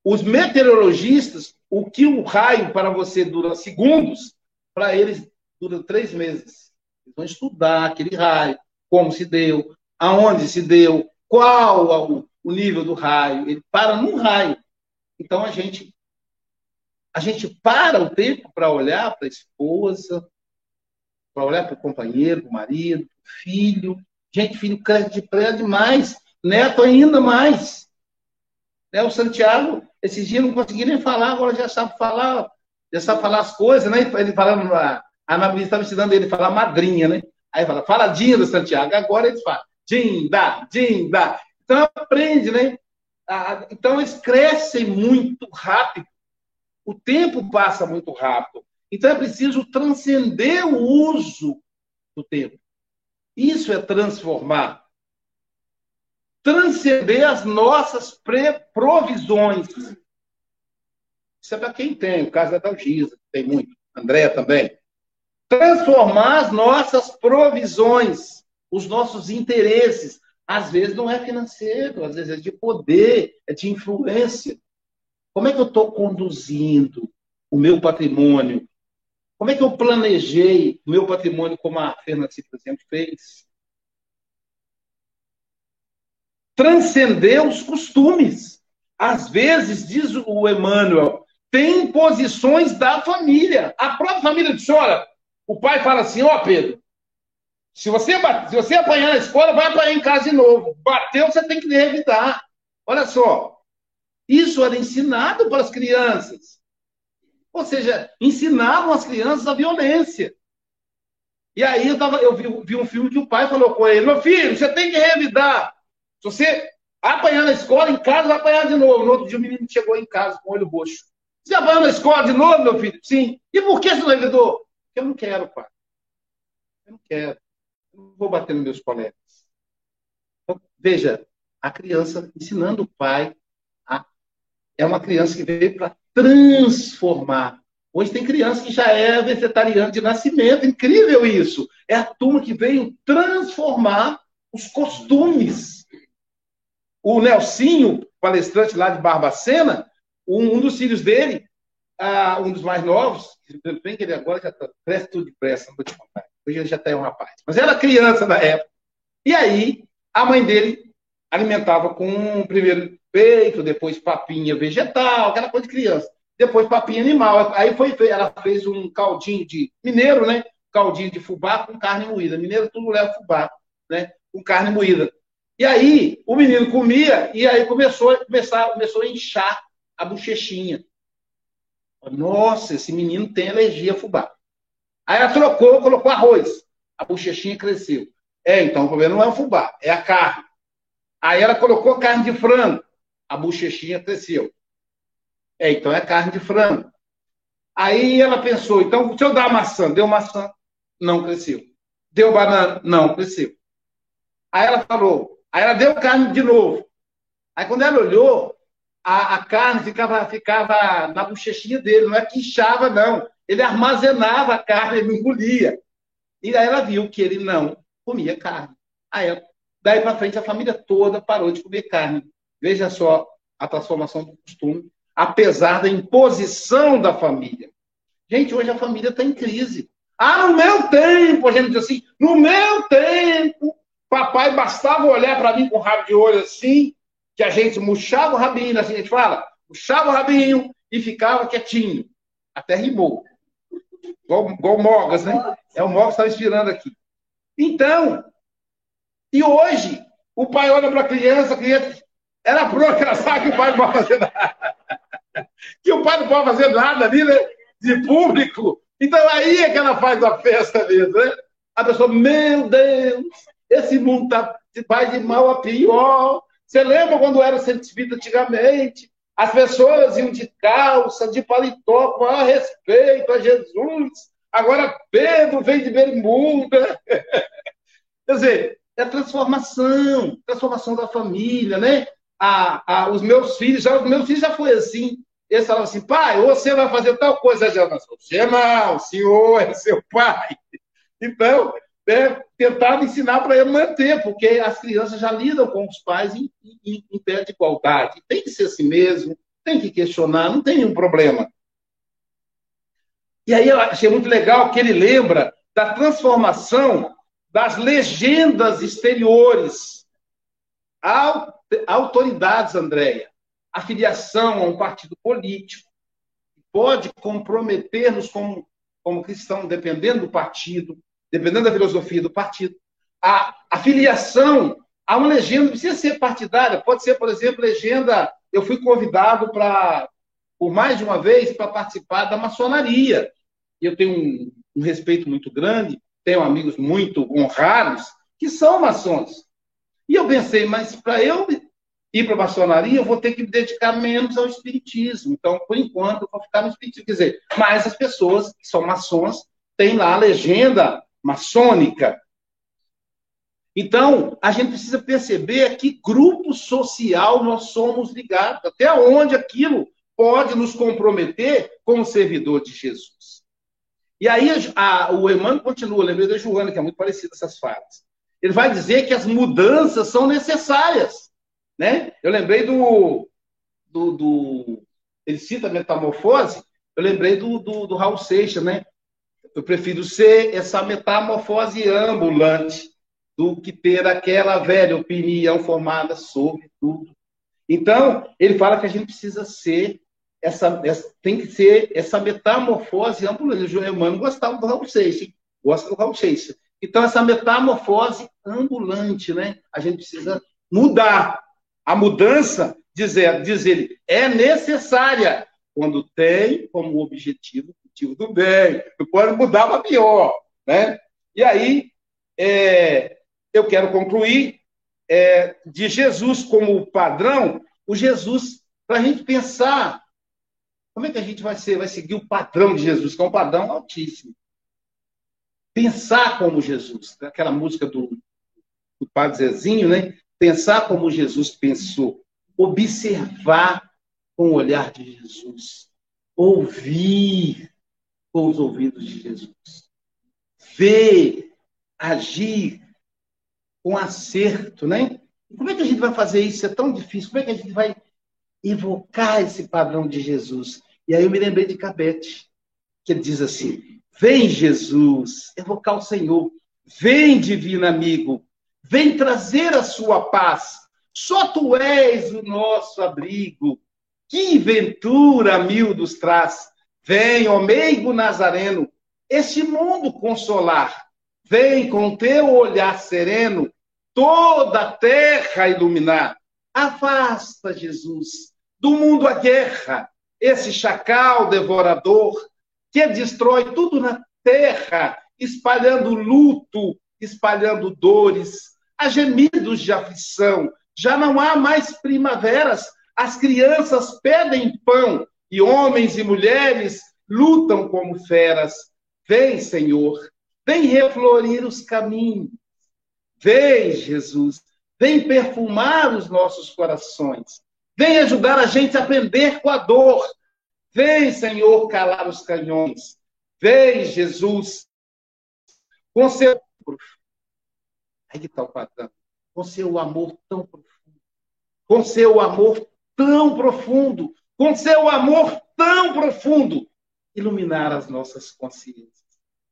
os meteorologistas, o que um raio para você dura segundos, para eles dura três meses. Eles vão estudar aquele raio, como se deu, aonde se deu, qual o nível do raio. Ele para num raio. Então a gente a gente para o tempo para olhar para a esposa, para olhar para o companheiro, para o marido, para o filho. Gente, filho cresce depressa demais, neto ainda mais. Né? O Santiago, esses dias não conseguia nem falar, agora já sabe falar, já sabe falar as coisas, né? Ele falando, a Ana estava ensinando ele a falar madrinha, né? Aí fala, fala Dinda, Santiago. Agora eles falam, Dinda, Dinda. Então aprende, né? Então eles crescem muito rápido. O tempo passa muito rápido. Então é preciso transcender o uso do tempo. Isso é transformar. Transcender as nossas provisões. Isso é para quem tem, o caso da Dalgisa, tem muito. André também. Transformar as nossas provisões, os nossos interesses. Às vezes não é financeiro, às vezes é de poder, é de influência. Como é que eu estou conduzindo o meu patrimônio? Como é que eu planejei o meu patrimônio como a Fernanda por exemplo, fez? Transcender os costumes. Às vezes, diz o Emmanuel, tem posições da família. A própria família diz, olha, o pai fala assim, ó oh, Pedro, se você, se você apanhar na escola, vai apanhar em casa de novo. Bateu, você tem que revidar. Olha só, isso era ensinado para as crianças. Ou seja, ensinavam as crianças a violência. E aí eu, tava, eu vi, vi, um filme que o pai falou com ele: Meu filho, você tem que revidar. Se você apanhar na escola, em casa vai apanhar de novo. No outro dia o menino chegou em casa com o olho roxo. Você apanhou na escola de novo, meu filho? Sim. E por que você não revidou? Eu não quero, pai. Eu não quero. Eu não vou bater nos meus colegas. Então, veja, a criança ensinando o pai é uma criança que veio para transformar. Hoje tem criança que já é vegetariana de nascimento, incrível isso. É a turma que veio transformar os costumes. O Nelsinho, palestrante lá de Barbacena, um, dos filhos dele, uh, um dos mais novos, bem que ele agora já está cresce tudo depressa, não vou te contar. Hoje ele já está um rapaz. Mas era criança na época. E aí, a mãe dele alimentava com primeiro peito, depois papinha vegetal, aquela coisa de criança. Depois papinha animal. Aí foi, ela fez um caldinho de mineiro, né? Caldinho de fubá com carne moída. Mineiro tudo leva fubá, né? Com carne moída. E aí o menino comia e aí começou, começar, começou a inchar a bochechinha. Nossa, esse menino tem alergia a fubá. Aí ela trocou, colocou arroz. A bochechinha cresceu. É, então o problema não é o fubá, é a carne. Aí ela colocou carne de frango a bochechinha cresceu. É, então é carne de frango. Aí ela pensou, então, se eu dar maçã, deu maçã, não cresceu. Deu banana, não cresceu. Aí ela falou, aí ela deu carne de novo. Aí quando ela olhou, a, a carne ficava, ficava na bochechinha dele, não é que inchava, não. Ele armazenava a carne, ele engolia. E aí ela viu que ele não comia carne. Aí daí para frente a família toda parou de comer carne. Veja só a transformação do costume, apesar da imposição da família. Gente, hoje a família está em crise. Ah, no meu tempo, a gente diz assim, no meu tempo, papai bastava olhar para mim com rabo de olho assim, que a gente murchava o rabinho, assim a gente fala, murchava o rabinho e ficava quietinho. Até rimou. Igual, igual o Mogas, né? É o Mogas que está inspirando aqui. Então, e hoje, o pai olha para a criança, a criança era sabe que o pai não pode fazer nada. Que o pai não pode fazer nada ali, né? De público. Então aí é que ela faz a festa mesmo, né? A pessoa, meu Deus, esse mundo tá, vai de mal a pior. Você lembra quando era vida antigamente? As pessoas iam de calça, de paletó, com maior respeito a Jesus. Agora Pedro vem de bermuda. <laughs> Quer dizer, é transformação, transformação da família, né? A, a, os meus filhos, já, os meus filhos já foi assim. Eles falavam assim, pai, você vai fazer tal coisa, não. Você não, o senhor é seu pai. <laughs> Então, né, tentava ensinar para ele manter, porque as crianças já lidam com os pais em, em, em pé de igualdade. Tem que ser assim mesmo, tem que questionar, não tem nenhum problema. E aí eu achei muito legal que ele lembra da transformação das legendas exteriores. Autoridades, Andréia, afiliação a um partido político, pode comprometer-nos como, como cristãos, dependendo do partido, dependendo da filosofia do partido. A afiliação a uma legenda não precisa ser partidária, pode ser, por exemplo, legenda. Eu fui convidado para, por mais de uma vez, para participar da maçonaria. Eu tenho um, um respeito muito grande, tenho amigos muito honrados que são maçons. E eu pensei, mas para eu ir para a maçonaria, eu vou ter que me dedicar menos ao espiritismo. Então, por enquanto, eu vou ficar no espiritismo. Quer dizer, mas as pessoas que são maçons têm lá a legenda maçônica. Então, a gente precisa perceber a que grupo social nós somos ligados, até onde aquilo pode nos comprometer como servidor de Jesus. E aí a, o Emmanuel continua, lembrei da Joana, que é muito parecida essas falas. Ele vai dizer que as mudanças são necessárias. Né? Eu lembrei do, do, do Ele cita a metamorfose, eu lembrei do, do, do Raul Seixas, né? Eu prefiro ser essa metamorfose ambulante do que ter aquela velha opinião formada sobre tudo. Então, ele fala que a gente precisa ser essa, essa tem que ser essa metamorfose ambulante. O João Emmanuel gostava do Raul Seixas, gosta do Raul Seixas. Então, essa metamorfose ambulante, né? A gente precisa mudar. A mudança, diz, diz ele, é necessária quando tem como objetivo o cultivo do bem. Não pode mudar para pior. Né? E aí, é, eu quero concluir é, de Jesus como padrão, o Jesus, para a gente pensar como é que a gente vai, ser, vai seguir o padrão de Jesus, que é um padrão altíssimo. Pensar como Jesus, aquela música do, do Padre Zezinho, né? pensar como Jesus pensou, observar com o olhar de Jesus, ouvir com os ouvidos de Jesus, ver, agir com acerto, né? Como é que a gente vai fazer isso? É tão difícil. Como é que a gente vai evocar esse padrão de Jesus? E aí eu me lembrei de Cabete, que ele diz assim: Vem, Jesus, evocar o Senhor. Vem, divino amigo, Vem trazer a sua paz. Só tu és o nosso abrigo. Que ventura mil nos traz. Vem, ó meigo Nazareno, este mundo consolar. Vem com teu olhar sereno, toda a terra iluminar. Afasta, Jesus, do mundo a guerra, esse chacal devorador que destrói tudo na terra, espalhando luto, espalhando dores, há gemidos de aflição, já não há mais primaveras, as crianças pedem pão e homens e mulheres lutam como feras. Vem, Senhor, vem reflorir os caminhos. Vem, Jesus, vem perfumar os nossos corações. Vem ajudar a gente a aprender com a dor. Vem, Senhor, calar os canhões. Vem, Jesus, com seu Aí que está o com seu amor tão profundo, com seu amor tão profundo, com seu amor tão profundo, iluminar as nossas consciências.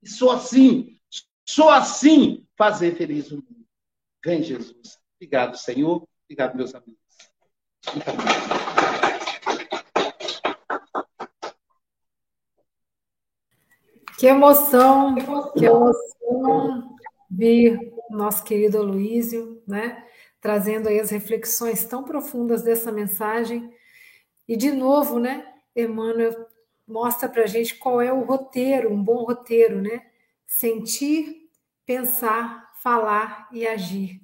E só assim, só assim fazer feliz o mundo. Vem, Jesus. Obrigado, Senhor. Obrigado, meus amigos. Que emoção, que emoção ver o nosso querido Aloísio, né? Trazendo aí as reflexões tão profundas dessa mensagem. E, de novo, né, Emmanuel mostra para a gente qual é o roteiro, um bom roteiro, né? Sentir, pensar, falar e agir.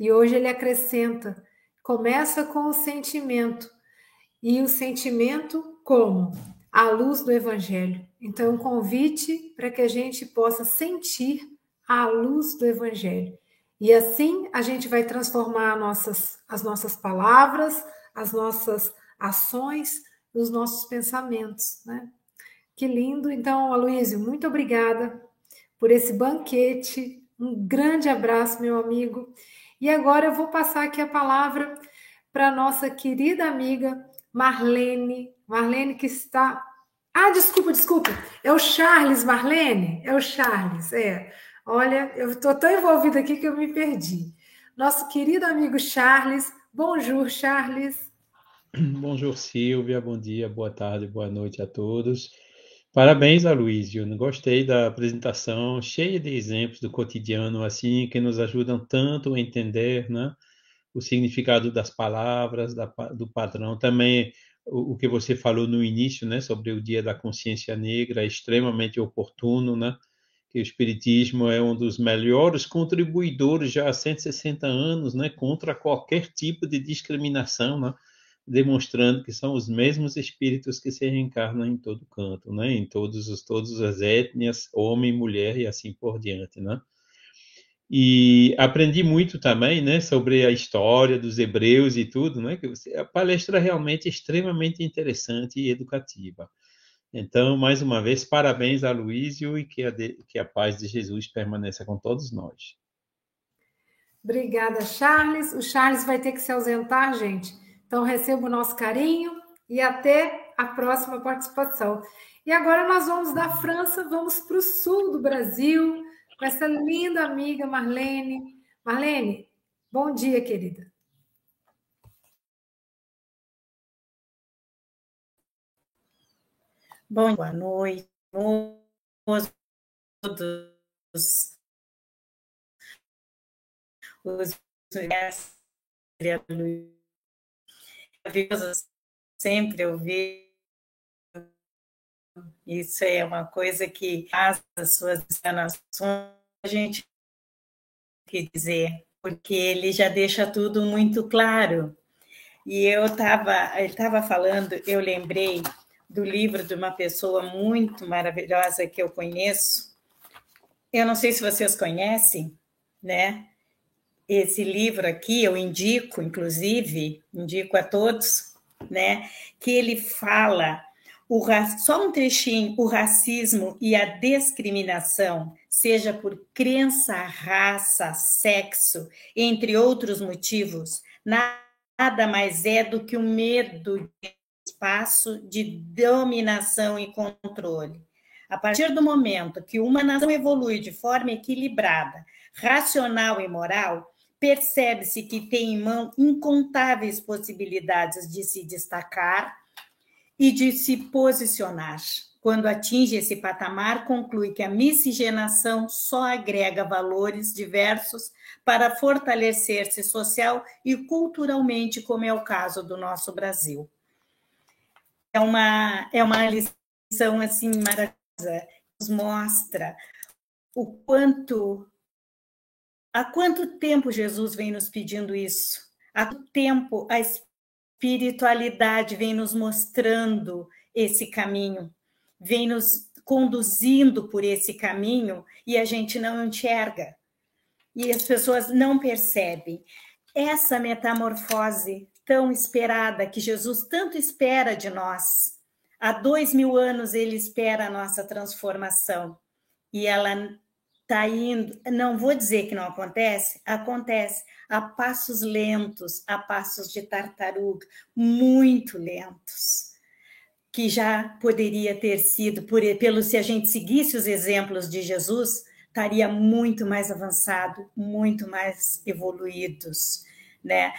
E hoje ele acrescenta: começa com o sentimento. E o sentimento como? À luz do Evangelho. Então, um convite para que a gente possa sentir a luz do Evangelho. E assim a gente vai transformar nossas, as nossas palavras, as nossas ações, os nossos pensamentos. Né? Que lindo. Então, Aloysio, muito obrigada por esse banquete. Um grande abraço, meu amigo. E agora eu vou passar aqui a palavra para nossa querida amiga Marlene. Marlene, que está ah, desculpa, desculpa. É o Charles, Marlene? É o Charles, é. Olha, eu estou tão envolvida aqui que eu me perdi. Nosso querido amigo Charles. Bonjour, Charles. <clears throat> Bonjour, Silvia. Bom dia, boa tarde, boa noite a todos. Parabéns, Aloysio. Gostei da apresentação, cheia de exemplos do cotidiano, assim, que nos ajudam tanto a entender né, o significado das palavras, da, do padrão. Também o, que você falou no início, né, sobre o Dia da Consciência Negra, é extremamente oportuno, né, que o Espiritismo é um dos melhores contribuidores já há 160 anos, né, contra qualquer tipo de discriminação, né, demonstrando que são os mesmos espíritos que se reencarnam em todo canto, né, em todos os todas as etnias, homem, mulher e assim por diante, né. E aprendi muito também, né, sobre a história dos hebreus e tudo, né, que a palestra realmente é extremamente interessante e educativa. Então, mais uma vez, parabéns a Luísio e que a, de, que a paz de Jesus permaneça com todos nós. Obrigada, Charles. O Charles vai ter que se ausentar, gente. Então, receba o nosso carinho e até a próxima participação. E agora nós vamos da França, vamos para o sul do Brasil com essa linda amiga Marlene. Marlene, bom dia, querida. Bom, boa noite todos os sempre ouvir isso é uma coisa que as suas encenações a gente que dizer, porque ele já deixa tudo muito claro. E eu estava, ele estava falando, eu lembrei do livro de uma pessoa muito maravilhosa que eu conheço. Eu não sei se vocês conhecem, né? Esse livro aqui eu indico, inclusive, indico a todos, né? Que ele fala o, só um trechinho, o racismo e a discriminação, seja por crença, raça, sexo, entre outros motivos, nada mais é do que o medo de espaço de dominação e controle. A partir do momento que uma nação evolui de forma equilibrada, racional e moral, percebe-se que tem em mão incontáveis possibilidades de se destacar e de se posicionar. Quando atinge esse patamar, conclui que a miscigenação só agrega valores diversos para fortalecer-se social e culturalmente, como é o caso do nosso Brasil. É uma, é uma lição assim maravilhosa, nos mostra o quanto há quanto tempo Jesus vem nos pedindo isso? Há quanto tempo a espiritualidade vem nos mostrando esse caminho, vem nos conduzindo por esse caminho e a gente não enxerga. E as pessoas não percebem. Essa metamorfose tão esperada, que Jesus tanto espera de nós. Há dois mil anos ele espera a nossa transformação. E ela está indo, não vou dizer que não acontece, acontece a passos lentos, a passos de tartaruga, muito lentos, que já poderia ter sido, por, pelo se a gente seguisse os exemplos de Jesus, estaria muito mais avançado, muito mais evoluídos, né?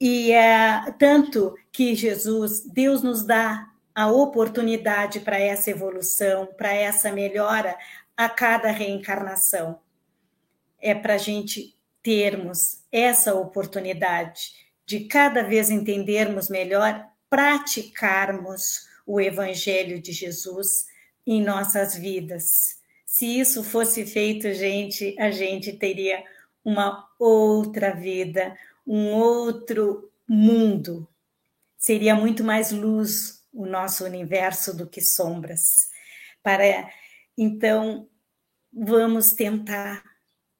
E é tanto que Jesus, Deus nos dá a oportunidade para essa evolução, para essa melhora a cada reencarnação. É para a gente termos essa oportunidade de cada vez entendermos melhor, praticarmos o Evangelho de Jesus em nossas vidas. Se isso fosse feito, gente, a gente teria uma outra vida, um outro mundo. Seria muito mais luz o nosso universo do que sombras. Para então vamos tentar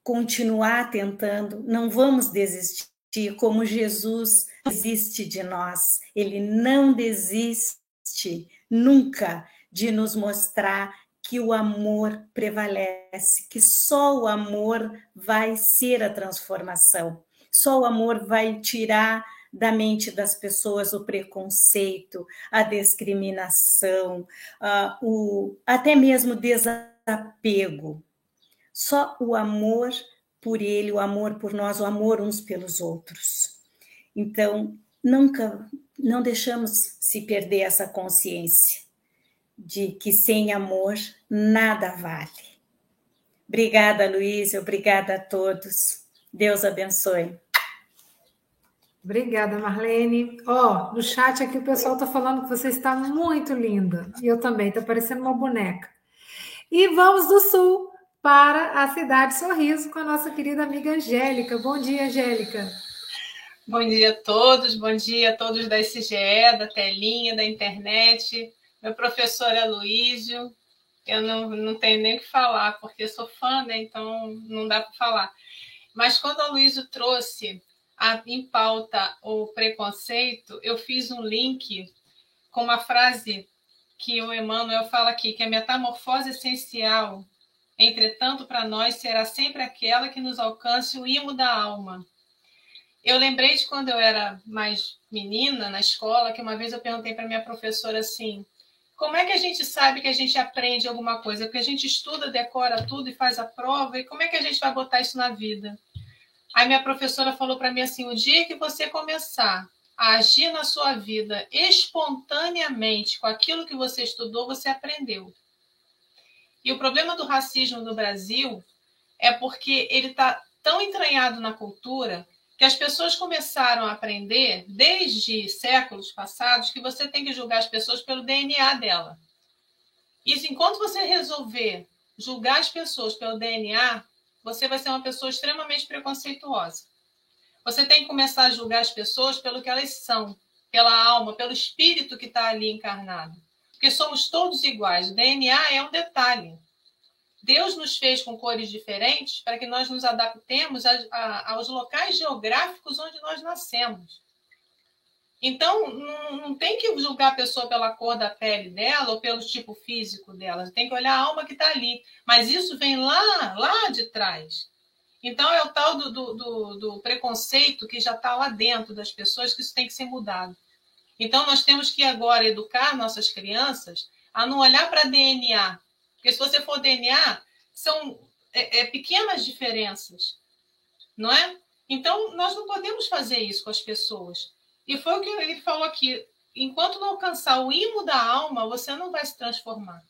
continuar tentando, não vamos desistir como Jesus desiste de nós. Ele não desiste nunca de nos mostrar que o amor prevalece, que só o amor vai ser a transformação. Só o amor vai tirar da mente das pessoas o preconceito, a discriminação, uh, o, até mesmo desapego. Só o amor por ele, o amor por nós, o amor uns pelos outros. Então, nunca, não deixamos se perder essa consciência de que sem amor nada vale. Obrigada, Luiz, obrigada a todos. Deus abençoe. Obrigada, Marlene. Ó, oh, no chat aqui o pessoal está falando que você está muito linda. E eu também, está parecendo uma boneca. E vamos do sul para a cidade Sorriso com a nossa querida amiga Angélica. Bom dia, Angélica. Bom dia a todos, bom dia a todos da SGE, da telinha, da internet. Meu professor é Luísio. Eu não, não tenho nem o que falar, porque sou fã, né? Então não dá para falar. Mas quando a Luísio trouxe a, em pauta o preconceito, eu fiz um link com uma frase que o Emmanuel fala aqui, que a metamorfose essencial, entretanto, para nós será sempre aquela que nos alcance o imo da alma. Eu lembrei de quando eu era mais menina na escola, que uma vez eu perguntei para minha professora assim: como é que a gente sabe que a gente aprende alguma coisa? Porque a gente estuda, decora tudo e faz a prova, e como é que a gente vai botar isso na vida? Aí minha professora falou para mim assim: o dia que você começar a agir na sua vida espontaneamente com aquilo que você estudou, você aprendeu. E o problema do racismo no Brasil é porque ele está tão entranhado na cultura que as pessoas começaram a aprender desde séculos passados que você tem que julgar as pessoas pelo DNA dela. Isso enquanto você resolver julgar as pessoas pelo DNA, você vai ser uma pessoa extremamente preconceituosa. Você tem que começar a julgar as pessoas pelo que elas são, pela alma, pelo espírito que está ali encarnado. Porque somos todos iguais. O DNA é um detalhe. Deus nos fez com cores diferentes para que nós nos adaptemos a, a, aos locais geográficos onde nós nascemos. Então, não, não, tem que julgar a pessoa pela cor da pele dela ou pelo tipo físico dela. Tem que olhar a alma que está ali. Mas isso vem lá, lá de trás. Então, é o tal do, do, do, do preconceito que já está lá dentro das pessoas, que isso tem que ser mudado. Então, nós temos que agora educar nossas crianças a não olhar para DNA. Porque se você for DNA, são é, é, pequenas diferenças. Não é? Então, nós não podemos fazer isso com as pessoas. E foi o que ele falou aqui. Enquanto não alcançar o imo da alma, você não vai se transformar.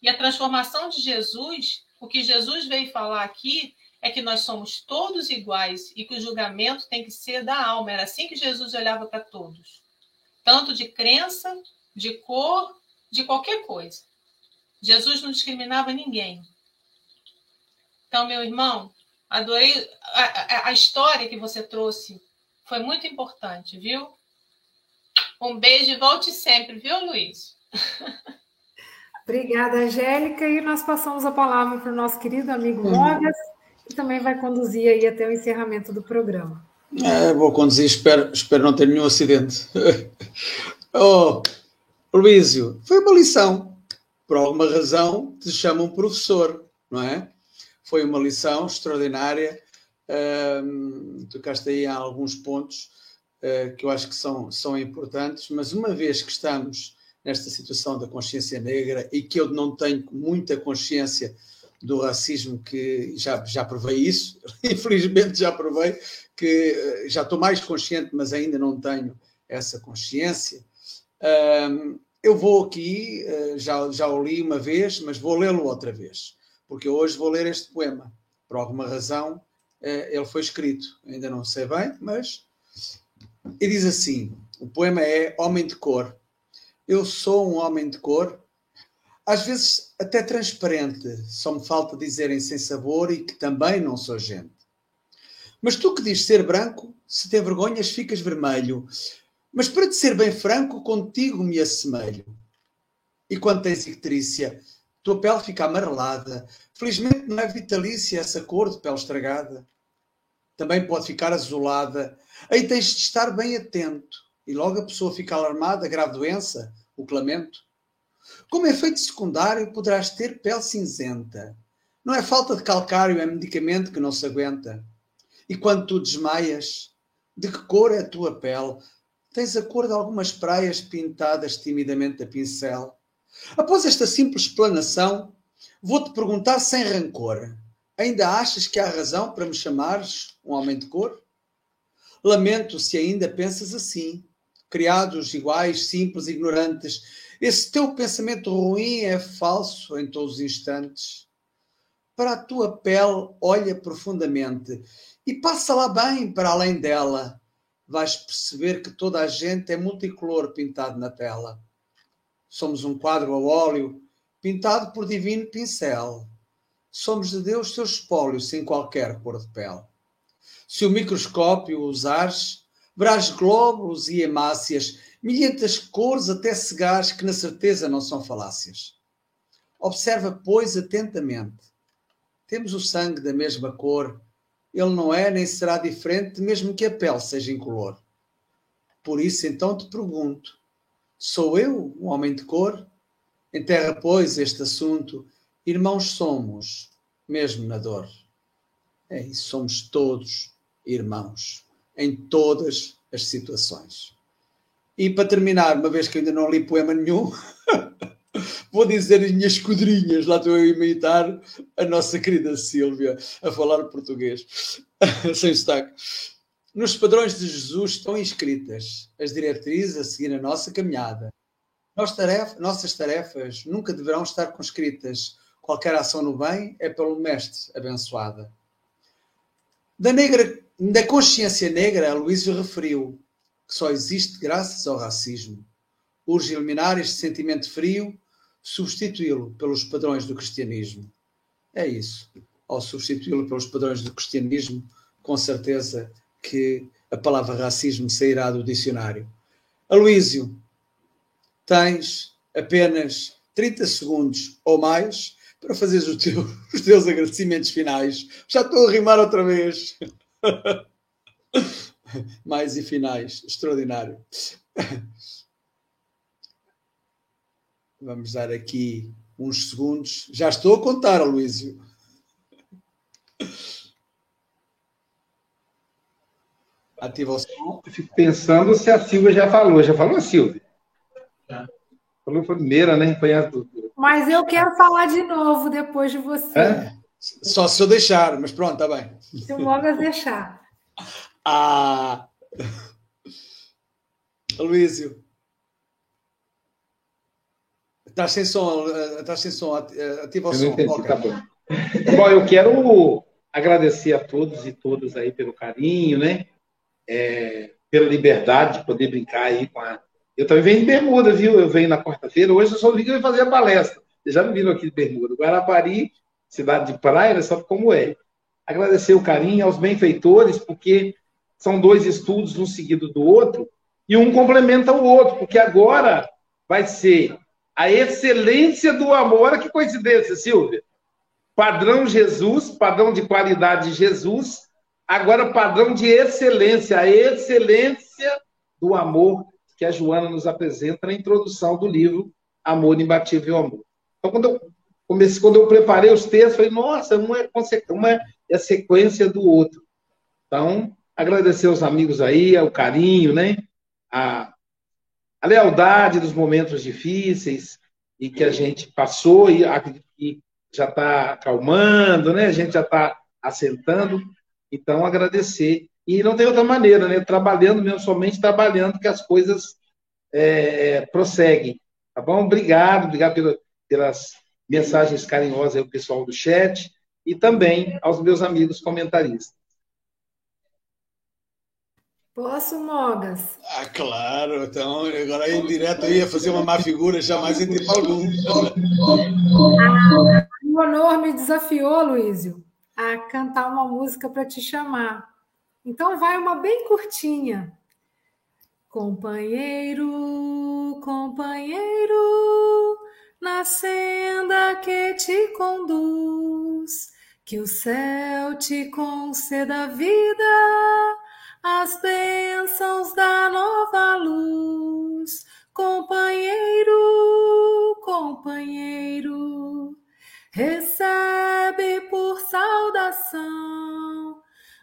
E a transformação de Jesus, o que Jesus veio falar aqui, é que nós somos todos iguais e que o julgamento tem que ser da alma. Era assim que Jesus olhava para todos. Tanto de crença, de cor, de qualquer coisa. Jesus não discriminava ninguém. Então, meu irmão, adorei a, a, a história que você trouxe foi muito importante, viu? Um beijo e volte sempre, viu, Luiz? Obrigada, Angélica. E nós passamos a palavra para o nosso querido amigo Mogas, que também vai conduzir aí até o encerramento do programa. É, vou conduzir, espero, espero não ter nenhum acidente. <laughs> oh, Luísio, foi uma lição. Por alguma razão te chamam professor, não é? foi uma lição extraordinária. Uh, tocaste aí a alguns pontos uh, que eu acho que são, são importantes, mas uma vez que estamos nesta situação da consciência negra e que eu não tenho muita consciência do racismo que já, já provei isso, <laughs> infelizmente já provei, que eh, já estou mais consciente, mas ainda não tenho essa consciência. eu vou aqui, eh, já, já o li uma vez, mas vou lê-lo outra vez, porque hoje vou ler este poema. Por alguma razão, ele foi escrito, ainda não sei bem, mas. E diz assim: o poema é Homem de Cor. Eu sou um homem de cor, às vezes até transparente, só me falta dizerem sem sabor e que também não sou gente. Mas tu que dizes ser branco, se te vergonhas, ficas vermelho. Mas para te ser bem franco, contigo me assemelho. E quando tens icterícia, tua pele fica amarelada. Felizmente não é vitalícia essa cor de pele estragada. Também pode ficar azulada. Aí tens de estar bem atento. E logo a pessoa fica alarmada, grave doença, o clamento. Como efeito secundário, poderás ter pele cinzenta. Não é falta de calcário, é medicamento que não se aguenta. E quando tu desmaias, de que cor é a tua pele? Tens a cor de algumas praias pintadas timidamente a pincel. Após esta simples explanação, vou-te perguntar sem rancor: ainda achas que há razão para me chamares um homem de cor? Lamento se ainda pensas assim. Criados iguais, simples, ignorantes, esse teu pensamento ruim é falso em todos os instantes. Para a tua pele, olha profundamente e passa lá bem para além dela. Vais perceber que toda a gente é multicolor pintado na tela. Somos um quadro a óleo pintado por divino pincel. Somos de Deus teu espólio sem qualquer cor de pele. Se o microscópio usares, verás glóbulos e hemácias, milhentas cores até cegares que na certeza não são falácias. Observa, pois, atentamente. Temos o sangue da mesma cor, ele não é nem será diferente, mesmo que a pele seja incolor. Por isso, então, te pergunto: sou eu um homem de cor? Enterra, pois, este assunto. Irmãos somos, mesmo na dor. É isso, somos todos irmãos, em todas as situações. E para terminar, uma vez que ainda não li poema nenhum, <laughs> vou dizer as minhas esquadrinhas, lá estou a imitar a nossa querida Sílvia a falar português, <laughs> sem sotaque. Nos padrões de Jesus estão inscritas as diretrizes a seguir a nossa caminhada. nossas tarefas nunca deverão estar conscritas. Qualquer ação no bem é pelo Mestre abençoada. Da, negra, da consciência negra, Luísio referiu que só existe graças ao racismo. Urge eliminar este sentimento frio substituí-lo pelos padrões do cristianismo. É isso. Ao substituí-lo pelos padrões do cristianismo, com certeza que a palavra racismo sairá do dicionário. Aloísio, tens apenas 30 segundos ou mais para fazeres os teus, os teus agradecimentos finais. Já estou a rimar outra vez. <laughs> mais e finais. Extraordinário. Vamos dar aqui uns segundos. Já estou a contar, Aloísio. Ativa o som. Eu fico pensando se a Silvia já falou. Já falou a Silvia? Já. Falou primeira, né? Foi a... Mas eu quero falar de novo depois de você. É? Só se eu deixar, mas pronto, tá bem. Se o Mogas deixar. Ah! Aloísio. Está sem som, está sem som, ativa o som. Entendi, tá bom. bom, eu quero agradecer a todos e todas aí pelo carinho, né? É, pela liberdade de poder brincar aí com a. Eu também venho de bermuda, viu? Eu venho na quarta-feira, hoje eu só vim fazer a palestra. Vocês já me viram aqui de bermuda. Guarapari, cidade de praia, sabe como é. Agradecer o carinho aos benfeitores, porque são dois estudos, um seguido do outro, e um complementa o outro, porque agora vai ser a excelência do amor. Olha que coincidência, Silvia. Padrão Jesus, padrão de qualidade Jesus, agora padrão de excelência, a excelência do amor que a Joana nos apresenta na introdução do livro Amor Imbatível Amor. Então, quando eu comecei, quando eu preparei os textos, falei, nossa, uma é, uma é a sequência do outro. Então, agradecer aos amigos aí, o carinho, né? A, a lealdade dos momentos difíceis e que a gente passou e, e já está acalmando, né? A gente já está assentando. Então, agradecer. E não tem outra maneira, né? Trabalhando mesmo, somente trabalhando, que as coisas é, prosseguem. Tá bom? Obrigado, obrigado pela, pelas mensagens carinhosas ao pessoal do chat e também aos meus amigos comentaristas. Posso, Mogas? Ah, claro. Então, agora aí direto eu ia fazer uma má figura, jamais tempo algum. Ah, o honor me desafiou, Luísio, a cantar uma música para te chamar. Então vai uma bem curtinha. Companheiro, companheiro, na senda que te conduz, que o céu te conceda vida, as bênçãos da nova luz. Companheiro, companheiro, recebe por saudação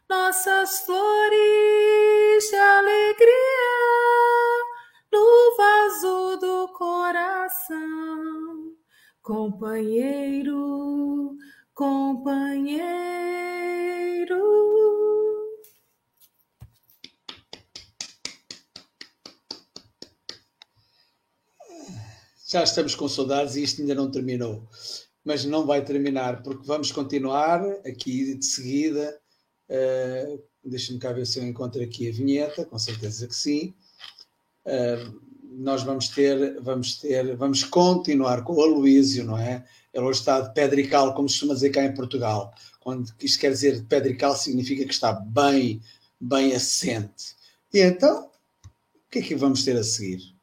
nossas flores de alegria no vaso do coração. Companheiro, companheiro. Já estamos com saudades e isto ainda não terminou. Mas não vai terminar, porque vamos continuar aqui de seguida Uh, Deixa-me cá ver se eu encontro aqui a vinheta, com certeza que sim. Uh, nós vamos ter, vamos ter, vamos continuar com o Aloísio, não é? Ele hoje está de pedrical, como se costuma dizer cá em Portugal. Quando isto quer dizer de pedrical, significa que está bem, bem assente. E então, o que é que vamos ter a seguir?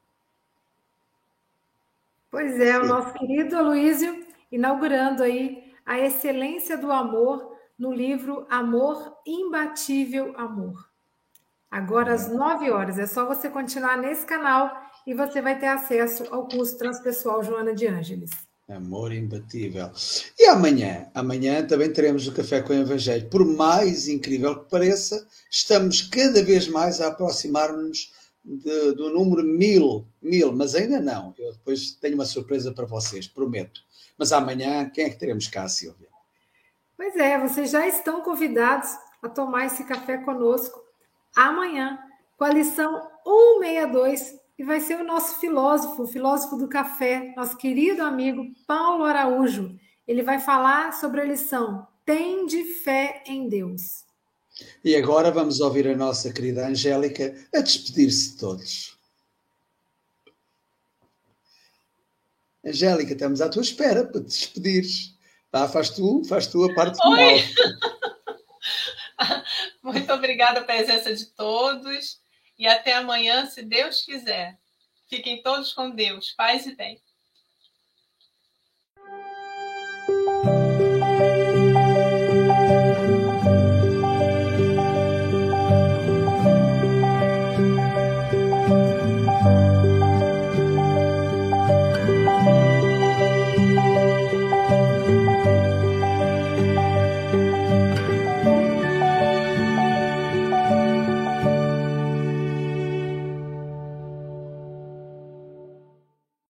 Pois é, o nosso querido Aloísio inaugurando aí a excelência do amor no livro Amor Imbatível Amor. Agora às 9 horas. É só você continuar nesse canal e você vai ter acesso ao curso Transpessoal Joana de Ângeles. Amor imbatível. E amanhã? Amanhã também teremos o Café com o Evangelho. Por mais incrível que pareça, estamos cada vez mais a aproximar-nos do número mil, mil, mas ainda não. Eu depois tenho uma surpresa para vocês, prometo. Mas amanhã, quem é que teremos cá, Silvia? Pois é, vocês já estão convidados a tomar esse café conosco amanhã, com a lição 162, e vai ser o nosso filósofo, o filósofo do café, nosso querido amigo Paulo Araújo. Ele vai falar sobre a lição Tem de fé em Deus. E agora vamos ouvir a nossa querida Angélica a despedir-se de todos. Angélica, estamos à tua espera para te despedires. Tá? Faz tu, faz tu a parte do Oi. <laughs> Muito obrigada pela presença de todos e até amanhã, se Deus quiser. Fiquem todos com Deus, paz e bem.